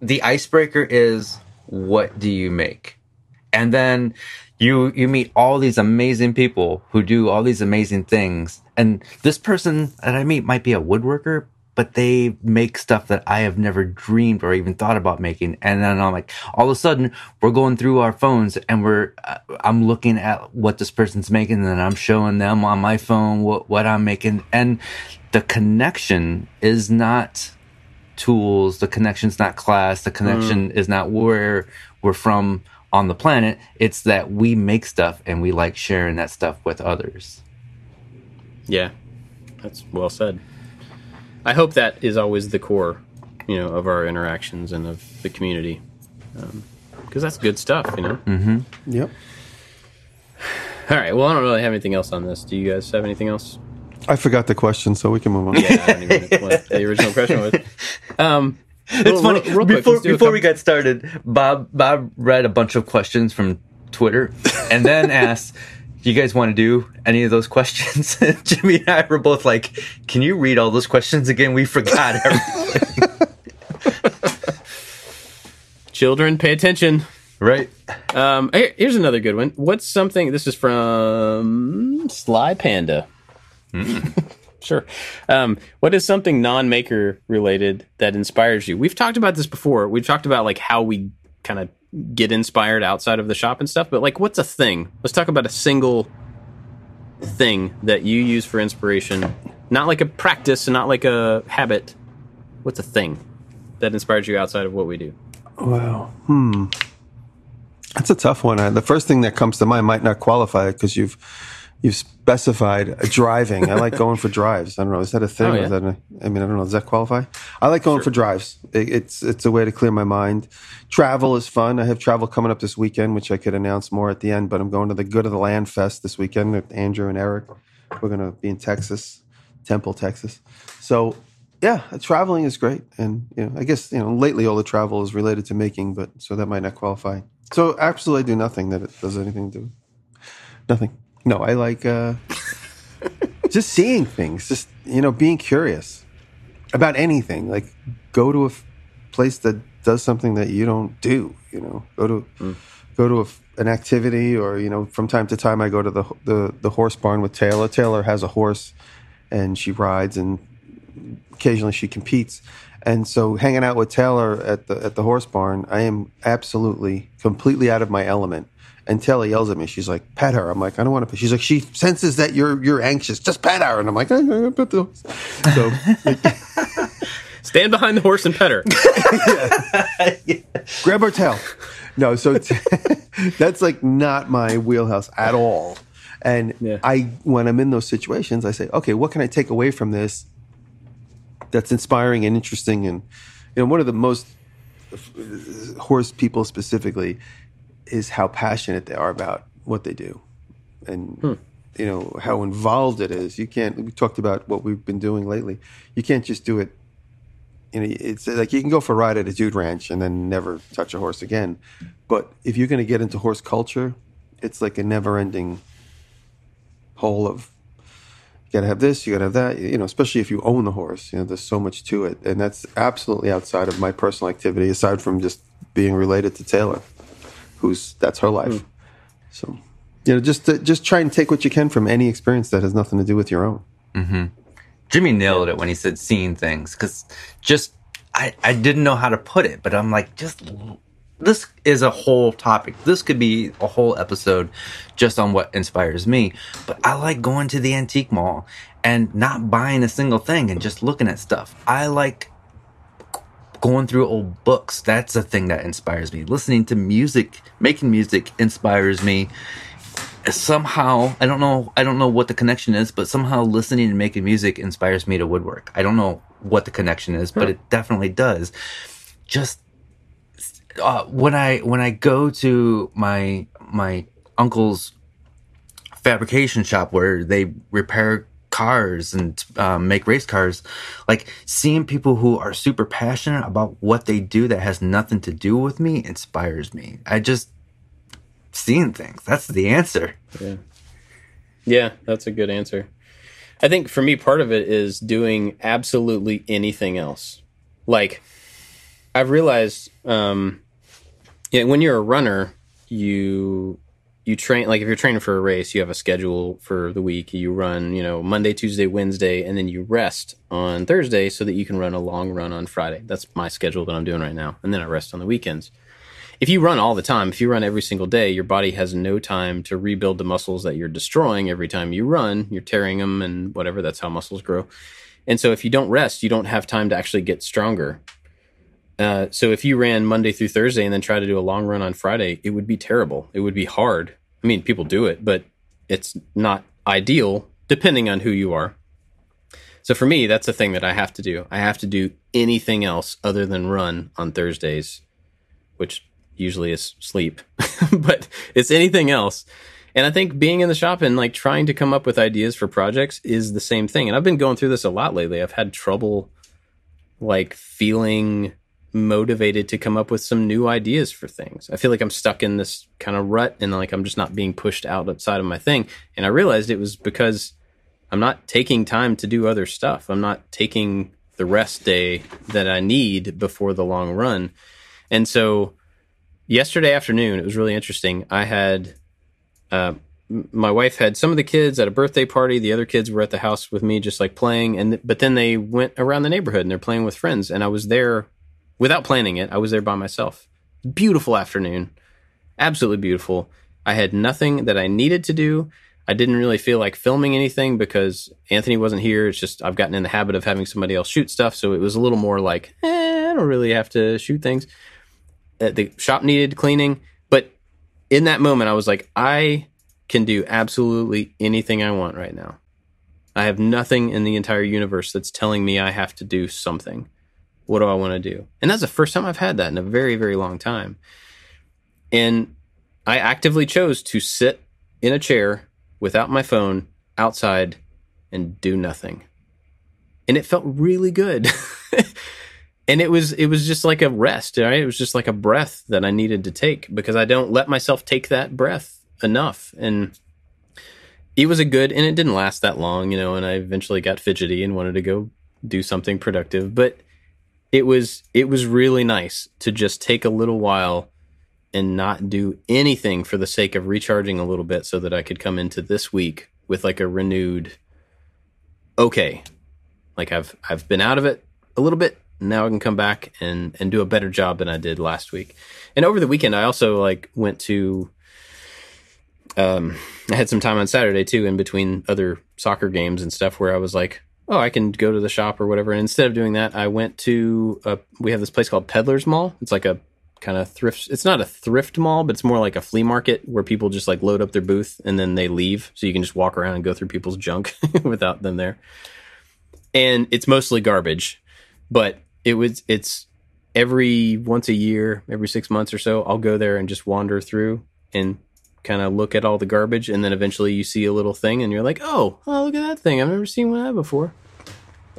the icebreaker is what do you make? And then you you meet all these amazing people who do all these amazing things. And this person that I meet might be a woodworker, but they make stuff that I have never dreamed or even thought about making. And then I'm like, all of a sudden, we're going through our phones and we're, uh, I'm looking at what this person's making, and I'm showing them on my phone what, what I'm making. And the connection is not tools. The connection's not class. The connection is not where we're from on the planet. It's that we make stuff and we like sharing that stuff with others. Yeah, that's well said. I hope that is always the core, you know, of our interactions and of the community, because that's good stuff, you know. Mm-hmm. Yep. All right. Well, I don't really have anything else on this. Do you guys have anything else? I forgot the question, so we can move on. Yeah, I don't even know what the original question was. Um, It's funny. before let's do before we got started, Bob Bob read a bunch of questions from Twitter, and then asked, "Do you guys want to do any of those questions?" Jimmy and I were both like, "Can you read all those questions again? We forgot everything." children, pay attention. right? Um, here- here's another good one. What's something? This is from Sly Panda. Sure. Um, what is something non-maker related that inspires you? We've talked about this before. We've talked about like how we kind of get inspired outside of the shop and stuff. But like, what's a thing? Let's talk about a single thing that you use for inspiration not like a practice, and not like a habit. What's a thing that inspires you outside of what we do? Wow. Hmm. That's a tough one. The first thing that comes to mind might not qualify because you've you've specified driving. I like going for drives. I don't know. Is that a thing? Oh, yeah. is that a, I mean, I don't know. Does that qualify? I like going for drives. It, it's it's a way to clear my mind. Travel is fun. I have travel coming up this weekend, which I could announce more at the end. But I'm going to the Good of the Land Fest this weekend with Andrew and Eric. We're going to be in Texas, Temple, Texas. So yeah, traveling is great. And you know, I guess you know lately all the travel is related to making, but so that might not qualify. So absolutely do nothing that it does anything to nothing. No, I like uh, just seeing things, just you know, being curious about anything. Like go to a f- place that does something that you don't do. You know, go to go to a an activity, or you know, from time to time I go to the the the horse barn with Taylor. Taylor has a horse, and she rides, and occasionally she competes. And so, hanging out with Taylor at the at the horse barn, I am absolutely completely out of my element. And Taylor yells at me. She's like, "Pet her." I'm like, "I don't want to." She's like, "She senses that you're you're anxious. Just pet her." And I'm like, "I'm gonna pet the horse." So Stand behind the horse and pet her. grab her tail. No, so t- that's like not my wheelhouse at all. And Yeah. I, when I'm in those situations, I say, okay, what can I take away from this that's inspiring and interesting? And you know, one of the most uh, horse people specifically is how passionate they are about what they do, and hmm. you know how involved it is. You can't. We talked about what we've been doing lately. You can't just do it you know, it's like you can go for a ride at a dude ranch and then never touch a horse again. But if you're going to get into horse culture, it's like a never ending hole of you got to have this, you got to have that, you know, especially if you own the horse, you know, there's so much to it. And that's absolutely outside of my personal activity, aside from just being related to Taylor, who's that's her life. So, you know, just to, just try and take what you can from any experience that has nothing to do with your own. Mm-hmm. Jimmy nailed it when he said seeing things because just I, I didn't know how to put it, but I'm like, just this is a whole topic. This could be a whole episode just on what inspires me. But I like going to the antique mall and not buying a single thing and just looking at stuff. I like going through old books. That's a thing that inspires me. Listening to music, making music inspires me somehow i don't know i don't know what the connection is but somehow listening and making music inspires me to woodwork i don't know what the connection is but it definitely does just uh, when i when i go to my my uncle's fabrication shop where they repair cars and um, make race cars like seeing people who are super passionate about what they do that has nothing to do with me inspires me i just seeing things that's the answer Yeah, Yeah, that's a good answer. I think for me, part of it is doing absolutely anything else. Like, I've realized, um, yeah, when you're a runner, you you train like if you're training for a race, you have a schedule for the week. You run, you know, Monday, Tuesday, Wednesday, and then you rest on Thursday so that you can run a long run on Friday. That's my schedule that I'm doing right now, and then I rest on the weekends if you run all the time, if you run every single day, your body has no time to rebuild the muscles that you're destroying every time you run. You're tearing them and whatever. That's how muscles grow. And so if you don't rest, you don't have time to actually get stronger. Uh, so if you ran Monday through Thursday and then try to do a long run on Friday, it would be terrible. It would be hard. I mean, people do it, but it's not ideal depending on who you are. So for me, that's the thing that I have to do. I have to do anything else other than run on Thursdays, which usually is sleep, but it's anything else. And I think being in the shop and like trying to come up with ideas for projects is the same thing. And I've been going through this a lot lately. I've had trouble like feeling motivated to come up with some new ideas for things. I feel like I'm stuck in this kind of rut and like I'm just not being pushed out outside of my thing. And I realized it was because I'm not taking time to do other stuff. I'm not taking the rest day that I need before the long run. And so yesterday afternoon, it was really interesting. I had uh, my wife had some of the kids at a birthday party. The other kids were at the house with me, just like playing. And but then they went around the neighborhood and they're playing with friends. And I was there without planning it. I was there by myself. Beautiful afternoon, absolutely beautiful. I had nothing that I needed to do. I didn't really feel like filming anything because Anthony wasn't here. It's just I've gotten in the habit of having somebody else shoot stuff, so it was a little more like eh, I don't really have to shoot things. Uh, the shop needed cleaning, but in that moment, I was like, I can do absolutely anything I want right now. I have nothing in the entire universe that's telling me I have to do something. What do I want to do? And that's the first time I've had that in a very, very long time. And I actively chose to sit in a chair without my phone outside and do nothing. And it felt really good. and it was it was just like a rest, right? It was just like a breath that I needed to take because I don't let myself take that breath enough. And it was a good and it didn't last that long, you know, and I eventually got fidgety and wanted to go do something productive, but it was it was really nice to just take a little while and not do anything for the sake of recharging a little bit so that I could come into this week with like a renewed okay. Like I've I've been out of it a little bit. Now I can come back and and do a better job than I did last week. And over the weekend I also like went to um I had some time on Saturday too in between other soccer games and stuff where I was like, oh, I can go to the shop or whatever. And instead of doing that, I went to a, we have this place called Peddler's Mall. It's like a kind of thrift. It's not a thrift mall, but it's more like a flea market where people just like load up their booth and then they leave. So you can just walk around and go through people's junk without them there. And it's mostly garbage, but it was, it's every once a year, every six months or so, I'll go there and just wander through and kind of look at all the garbage. And then eventually you see a little thing and you're like, oh, oh, look at that thing. I've never seen one of that before.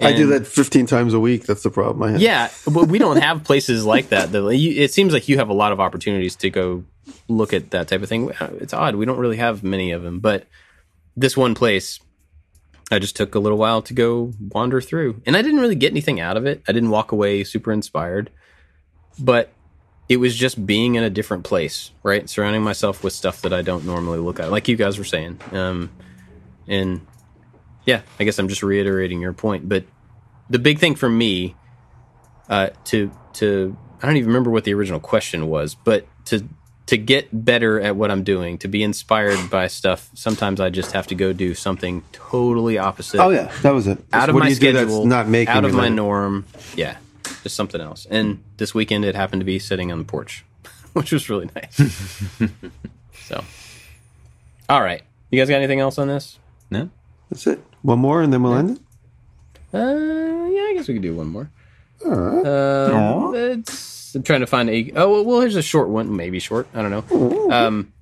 I do that 15 times a week. That's the problem I have. Yeah, but we don't have places like that. Though it seems like you have a lot of opportunities to go look at that type of thing. Uh, it's odd. We don't really have many of them, but this one place, I just took a little while to go wander through, and I didn't really get anything out of it. I didn't walk away super inspired, but it was just being in a different place, right? Surrounding myself with stuff that I don't normally look at, like you guys were saying. Um, and yeah, I guess I'm just reiterating your point. But the big thing for me, uh, to to I don't even remember what the original question was, but to to get better at what I'm doing, to be inspired by stuff, sometimes I just have to go do something totally opposite. Oh yeah, that was it. out of my do you do that's schedule, not making out of my norm. Yeah, just something else. And this weekend, it happened to be sitting on the porch, which was really nice. so, all right, you guys got anything else on this? No? That's it. One more and then we'll end it. Uh, yeah, I guess we could do one more. Uh, it's, I'm trying to find a. Oh, well, here's a short one, maybe short. I don't know. Um,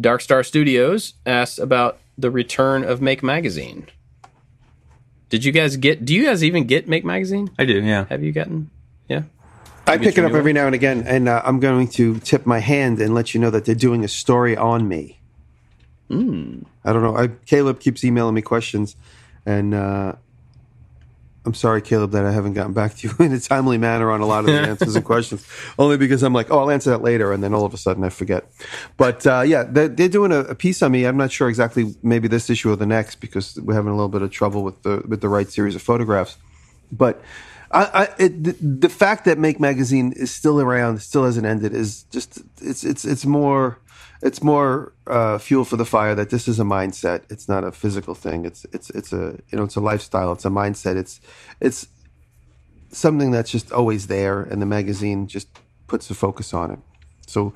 Dark Star Studios asked about the return of Make Magazine. Did you guys get? Do you guys even get Make Magazine? I do, yeah. Have you gotten? Yeah. I pick it up new every now and again, and uh, I'm going to tip my hand and let you know that they're doing a story on me. Hmm. I don't know. I, Caleb keeps emailing me questions, and uh, I'm sorry, Caleb, that I haven't gotten back to you in a timely manner on a lot of the answers and questions. Only because I'm like, oh, I'll answer that later, and then all of a sudden I forget. But uh, yeah, they're, they're doing a, a piece on me. I'm not sure exactly, maybe this issue or the next, because we're having a little bit of trouble with the with the right series of photographs. But I, I, it, the, the fact that Make Magazine is still around, still hasn't ended, is just it's it's it's more it's more uh, fuel for the fire that this is a mindset. It's not a physical thing. It's it's it's a you know it's a lifestyle. It's a mindset. It's it's something that's just always there, and the magazine just puts the focus on it. So.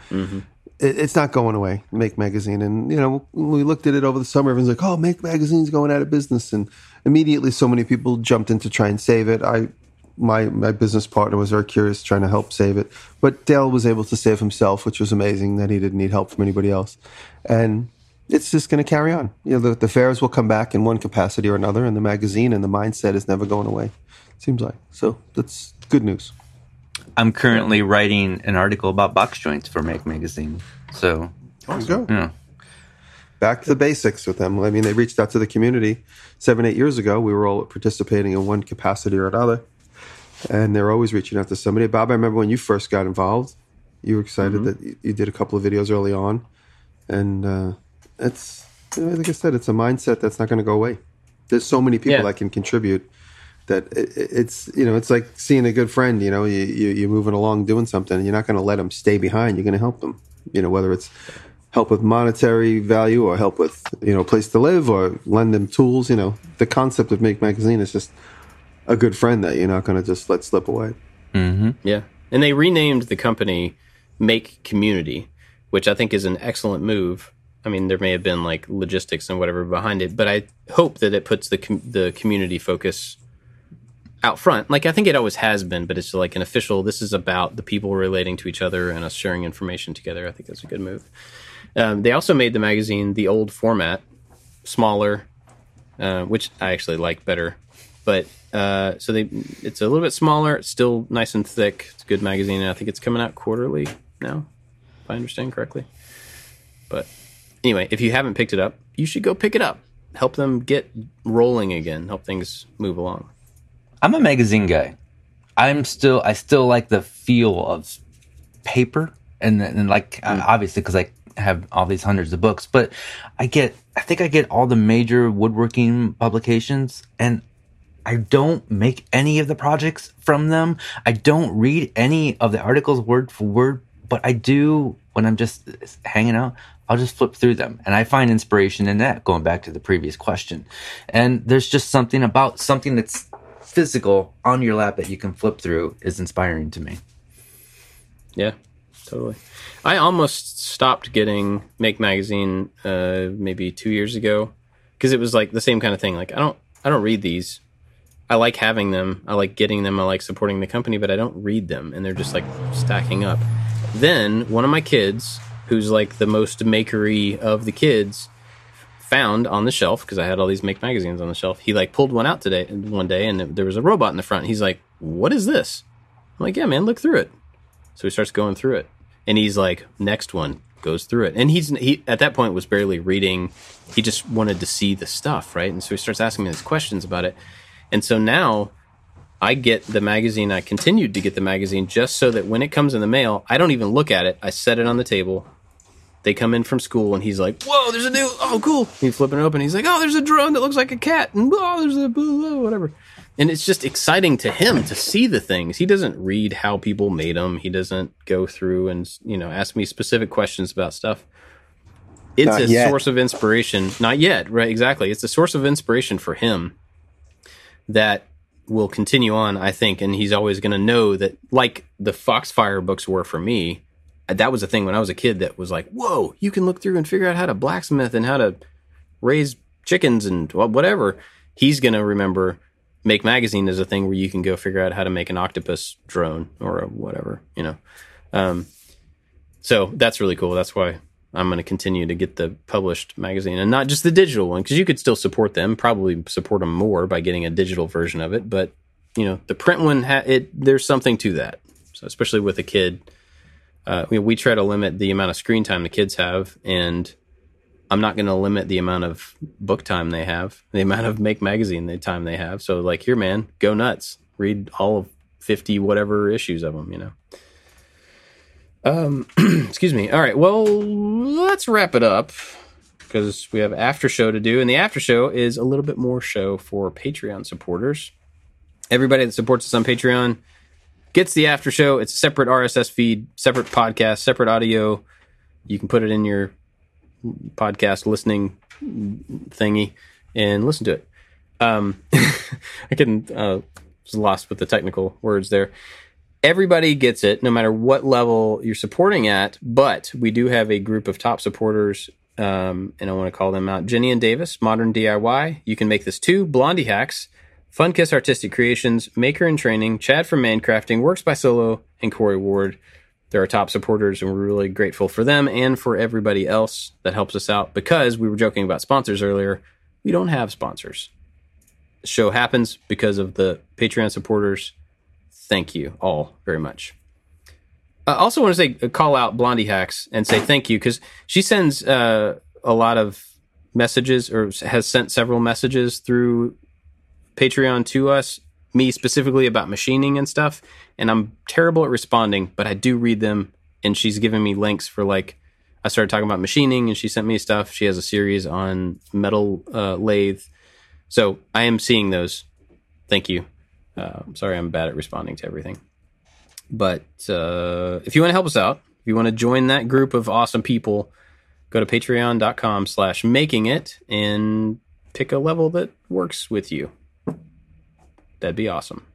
It, it's not going away. Make magazine, and you know, we looked at it over the summer. Everyone's like, "Oh, Make magazine's going out of business," and immediately, so many people jumped in to try and save it. I my my business partner was very curious, trying to help save it. But Dale was able to save himself, which was amazing. That he didn't need help from anybody else, and it's just going to carry on. You know, the, the fairs will come back in one capacity or another, and the magazine and the mindset is never going away. It seems like so. That's good news. I'm currently writing an article about box joints for Make Magazine. So, There you go. yeah. Back to the basics with them. I mean, they reached out to the community seven, eight years ago. We were all participating in one capacity or another, and they're always reaching out to somebody. Bob, I remember when you first got involved. You were excited that you, you did a couple of videos early on, and uh, it's like I said, it's a mindset that's not going to go away. There's so many people Yeah. that can contribute that it, it- it's you know it's like seeing a good friend. You know, you, you you're moving along doing something, and you're not going to let them stay behind. You're going to help them. You know, whether it's help with monetary value or help with you know place to live or lend them tools. You know, the concept of Make Magazine is just a good friend that you're not going to just let slip away. Yeah. And they renamed the company Make Community, which I think is an excellent move. I mean, there may have been like logistics and whatever behind it, but I hope that it puts the com- the community focus out front. Like I think it always has been, but it's like an official. This is about the people relating to each other and us sharing information together. I think that's a good move. Um, they also made the magazine the old format, smaller, uh, which I actually like better. But uh, so they, it's a little bit smaller. It's still nice and thick. It's a good magazine, and I think it's coming out quarterly now, if I understand correctly. But anyway, if you haven't picked it up, you should go pick it up. Help them get rolling again. Help things move along. I'm a magazine guy. I'm still I still like the feel of paper and and like uh, obviously because I have all these hundreds of books, but I get I think I get all the major woodworking publications and I don't make any of the projects from them. I don't read any of the articles word for word, but I do when I'm just hanging out. I'll just flip through them and I find inspiration in that, going back to the previous question. And there's just something about something that's physical on your lap that you can flip through is inspiring to me. Yeah, totally. I almost stopped getting Make Magazine uh, maybe two years ago because it was like the same kind of thing. Like I don't, I don't read these. I like having them. I like getting them. I like supporting the company, but I don't read them, and they're just like stacking up. Then one of my kids, who's like the most makery of the kids, found on the shelf because I had all these Make magazines on the shelf. He like pulled one out today, one day, and there was a robot in the front. He's like, "What is this?" I'm like, "Yeah, man, look through it." So he starts going through it, and he's like, "Next one." Goes through it, and he's he at that point was barely reading. He just wanted to see the stuff, right? And so he starts asking me these questions about it, and so now I get the magazine. I continued to get the magazine just so that when it comes in the mail, I don't even look at it. I set it on the table. They come in from school and he's like, "Whoa, there's a new oh cool." He's flipping it open. He's like, "Oh, there's a drone that looks like a cat." And oh, there's a blah, blah, whatever. And it's just exciting to him to see the things. He doesn't read how people made them. He doesn't go through and you know ask me specific questions about stuff. It's Not a yet. source of inspiration. Not yet, right? Exactly. It's a source of inspiration for him that will continue on, I think, and he's always going to know that, like the Foxfire books were for me. That was a thing when I was a kid that was like, whoa, you can look through and figure out how to blacksmith and how to raise chickens and whatever. He's going to remember Make Magazine is a thing where you can go figure out how to make an octopus drone or whatever, you know. Um, so that's really cool. That's why I'm going to continue to get the published magazine and not just the digital one because you could still support them, probably support them more by getting a digital version of it. But you know, the print one, ha- it there's something to that. So especially with a kid, uh, we, we try to limit the amount of screen time the kids have, and I'm not going to limit the amount of book time they have, the amount of make magazine the time they have. So like, here, man, go nuts, read all of 50 whatever issues of them, you know. Um, excuse me. All right. Well, let's wrap it up because we have after show to do, and the after show is a little bit more show for Patreon supporters. Everybody that supports us on Patreon gets the after show. It's a separate RSS feed, separate podcast, separate audio. You can put it in your podcast listening thingy and listen to it. Um, I can uh, was lost with the technical words there everybody gets it no matter what level you're supporting at but we do have a group of top supporters um, and i want to call them out. Jenny and davis modern diy you can make this too. Blondihacks fun kiss artistic creations maker in training chad from mancrafting works by solo and corey ward. They're our top supporters and we're really grateful for them and for everybody else that helps us out. Because we were joking about sponsors earlier we don't have sponsors. The show happens because of the patreon supporters thank you all very much. I also want to say uh, call out Blondihacks and say thank you because she sends uh, a lot of messages or has sent several messages through Patreon to us, me specifically about machining and stuff. And I'm terrible at responding, but I do read them. And she's given me links for like I started talking about machining, and she sent me stuff. She has a series on metal uh, lathe, so I am seeing those. Thank you. I'm sorry, I'm bad at responding to everything. But uh, if you want to help us out, if you want to join that group of awesome people, go go to patreon.com slash making it and pick a level that works with you. That'd be awesome.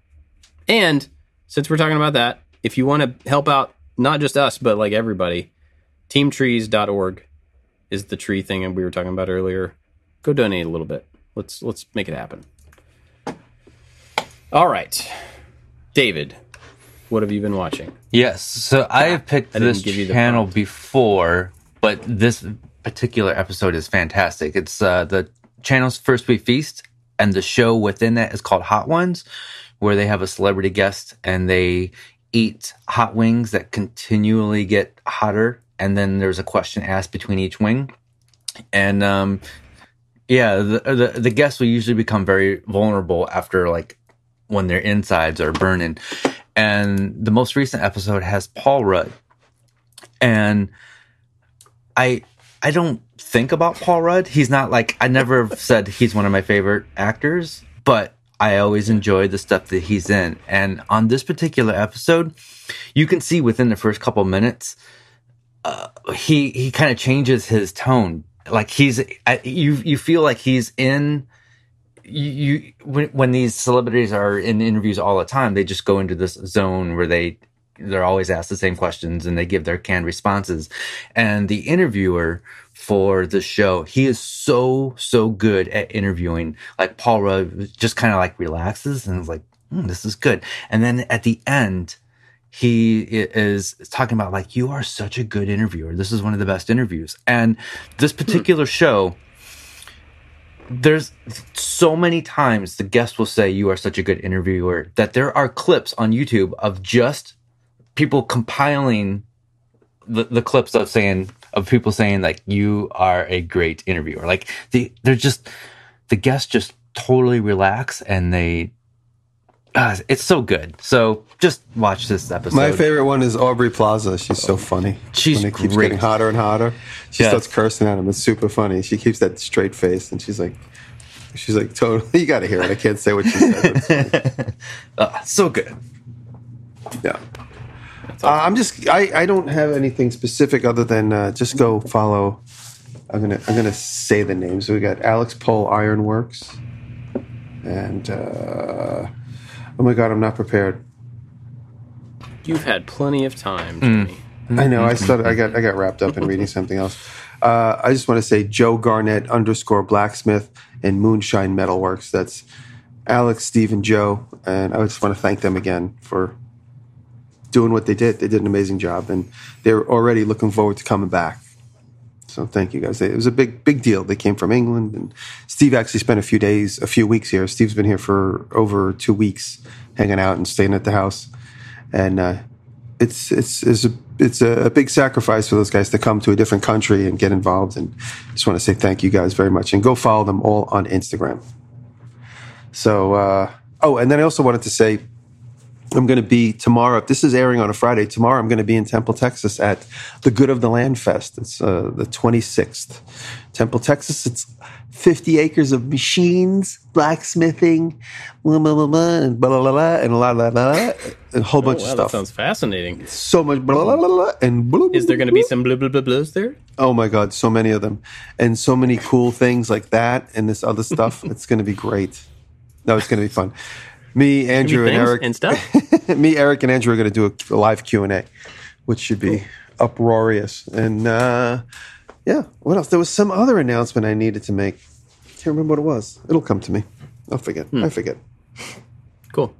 And since we're talking about that, if you want to help out not just us, but like everybody, teamtrees.org is the tree thing and we were talking about earlier. Go donate a little bit. Let's let's make it happen. All right. David, what have you been watching? Yes. So I have picked I this give you the channel prompt. before, but this particular episode is fantastic. It's uh, the channel's First We Feast, and the show within that is called Hot Ones, where they have a celebrity guest and they eat hot wings that continually get hotter. And then there's a question asked between each wing. And um, yeah, the, the the guests will usually become very vulnerable after like when their insides are burning. And the most recent episode has Paul Rudd. And I I don't think about Paul Rudd. He's not like I never said he's one of my favorite actors, but I always enjoy the stuff that he's in. And on this particular episode, you can see within the first couple minutes uh, he he kind of changes his tone. Like he's you you feel like he's in you, you when, when these celebrities are in interviews all the time, they just go into this zone where they they're always asked the same questions and they give their canned responses. And the interviewer for the show, he is so so good at interviewing. Like Paul Rudd just kind of like relaxes and is like, hmm, "This is good." And then at the end, he is talking about like, "You are such a good interviewer. This is one of the best interviews." And this particular show there's so many times the guest will say you are such a good interviewer that there are clips on YouTube of just people compiling the, the clips of saying of people saying like you are a great interviewer. Like the they're just the guests just totally relax and they ah, it's so good. So just watch this episode. My favorite one is Aubrey Plaza. She's so funny. She's when it keeps great. getting hotter and hotter. She Yes. starts cursing at him. It's super funny. She keeps that straight face, and she's like, she's like, totally. You got to hear it. I can't say what she said. funny. Ah, so good. yeah. Uh, I'm just. I, I don't have anything specific other than uh, just go follow. I'm gonna I'm gonna say the names. We got Alex Pole Ironworks, and uh, oh my god, I'm not prepared. You've had plenty of time, Jimmy. I know. I started. I got. I got wrapped up in reading something else. Uh, I just want to say Joe Garnett underscore Blacksmith and Moonshine Metalworks. That's Alex, Steve, and Joe, and I just want to thank them again for doing what they did. They did an amazing job, and they're already looking forward to coming back. So thank you guys. It was a big, big deal. They came from England, and Steve actually spent a few days, a few weeks here. Steve's been here for over two weeks, hanging out and staying at the house, and uh, it's it's it's a it's a big sacrifice for those guys to come to a different country and get involved. And just want to say thank you guys very much, and go follow them all on Instagram. So, uh, oh, and then I also wanted to say I'm going to be tomorrow. If this is airing on a Friday, tomorrow I'm going to be in Temple, Texas at the Good of the Land Fest. It's uh, the 26th. Temple, Texas. It's 50 acres of machines, blacksmithing, blah, blah, blah, blah, and blah, blah, blah, blah, and a lot, blah, blah, blah, and a whole bunch Oh, wow, of stuff. that sounds fascinating. so much blah, blah, blah, blah, and blah, Is there going to be some blah blah blah blahs there? Oh my God, so many of them, and so many cool things like that, and this other stuff. it's going to be great. No, it's going to be fun. Me, Andrew, and Eric, and stuff. me, Eric, and Andrew are going to do a, a live Q and A, which should be uproarious. And uh, yeah, what else? There was some other announcement I needed to make. Can't remember what it was. It'll come to me. I'll forget. I forget. Cool.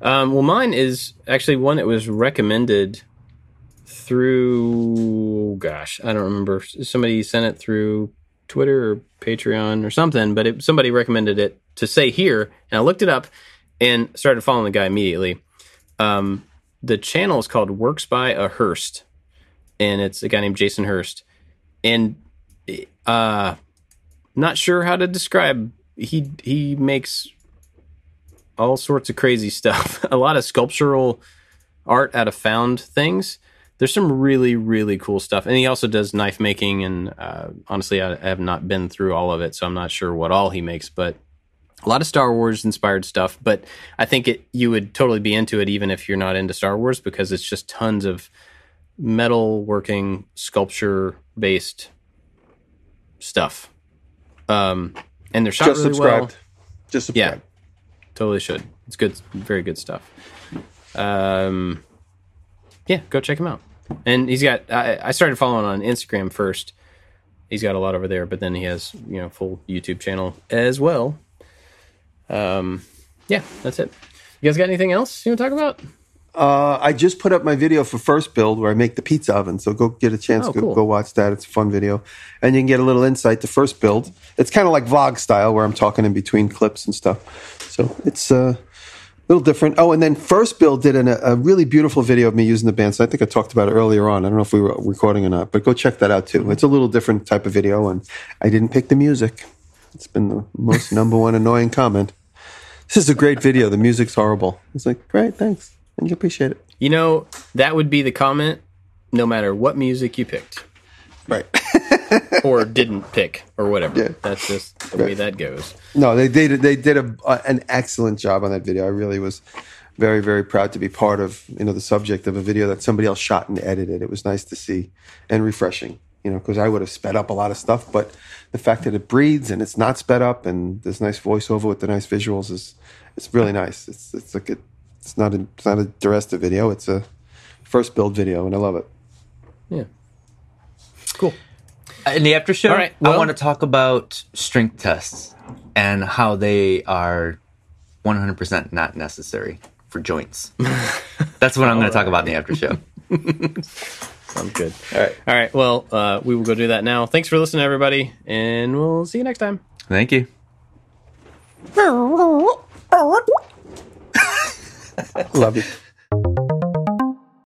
Um, well, mine is actually one that was recommended through, gosh, I don't remember. Somebody sent it through Twitter or Patreon or something, but it, somebody recommended it to say here. And I looked it up and started following the guy immediately. Um, the channel is called Works by a Hurst, and it's a guy named Jason Hurst. And uh, not sure how to describe. He he makes all sorts of crazy stuff. a lot of sculptural art out of found things. There's some really really cool stuff, and he also does knife making. And uh, honestly, I, I have not been through all of it, so I'm not sure what all he makes, but a lot of Star Wars inspired stuff. But I think it you would totally be into it even if you're not into Star Wars because it's just tons of metal working sculpture based stuff. Um, and they're shot Just really subscribed. well. Just Yeah, totally should. It's good, very good stuff. Um, yeah, go check him out. And he's got. I, I started following on Instagram first. He's got a lot over there, but then he has you know full YouTube channel as well. Um, yeah, that's it. You guys got anything else you want to talk about? Uh, I just put up my video for FirstBuild where I make the pizza oven. So go get a chance, Oh, go, cool. go watch that. It's a fun video, and you can get a little insight to FirstBuild. It's kind of like vlog style where I'm talking in between clips and stuff. So it's uh, little different. Oh, and then FirstBuild did an, a really beautiful video of me using the bandsaw. I think I talked about it earlier on. I don't know if we were recording or not, but go check that out too. It's a little different type of video, and I didn't pick the music. It's been the most number one annoying comment. This is a great video. The music's horrible. It's like, great, thanks. And you appreciate it. You know that would be the comment, no matter what music you picked Right. or didn't pick or whatever. Yeah. That's just the way that goes. no, they did. They did a, uh, an excellent job on that video. I really was very, very proud to be part of you know the subject of a video that somebody else shot and edited. It was nice to see and refreshing. You know, because I would have sped up a lot of stuff, but the fact that it breathes and it's not sped up and there's nice voiceover with the nice visuals is it's really nice. It's it's like a, it's not a it's not a DiResta video. It's a FirstBuild video, and I love it. Yeah. Cool. In the after show, All right, I want to talk about strength tests and how they are 100% not necessary for joints. That's what I'm going to talk about in the after show. Sounds good. All right. All right. Well, uh, we will go do that now. Thanks for listening, everybody, and we'll see you next time. Thank you. Love you.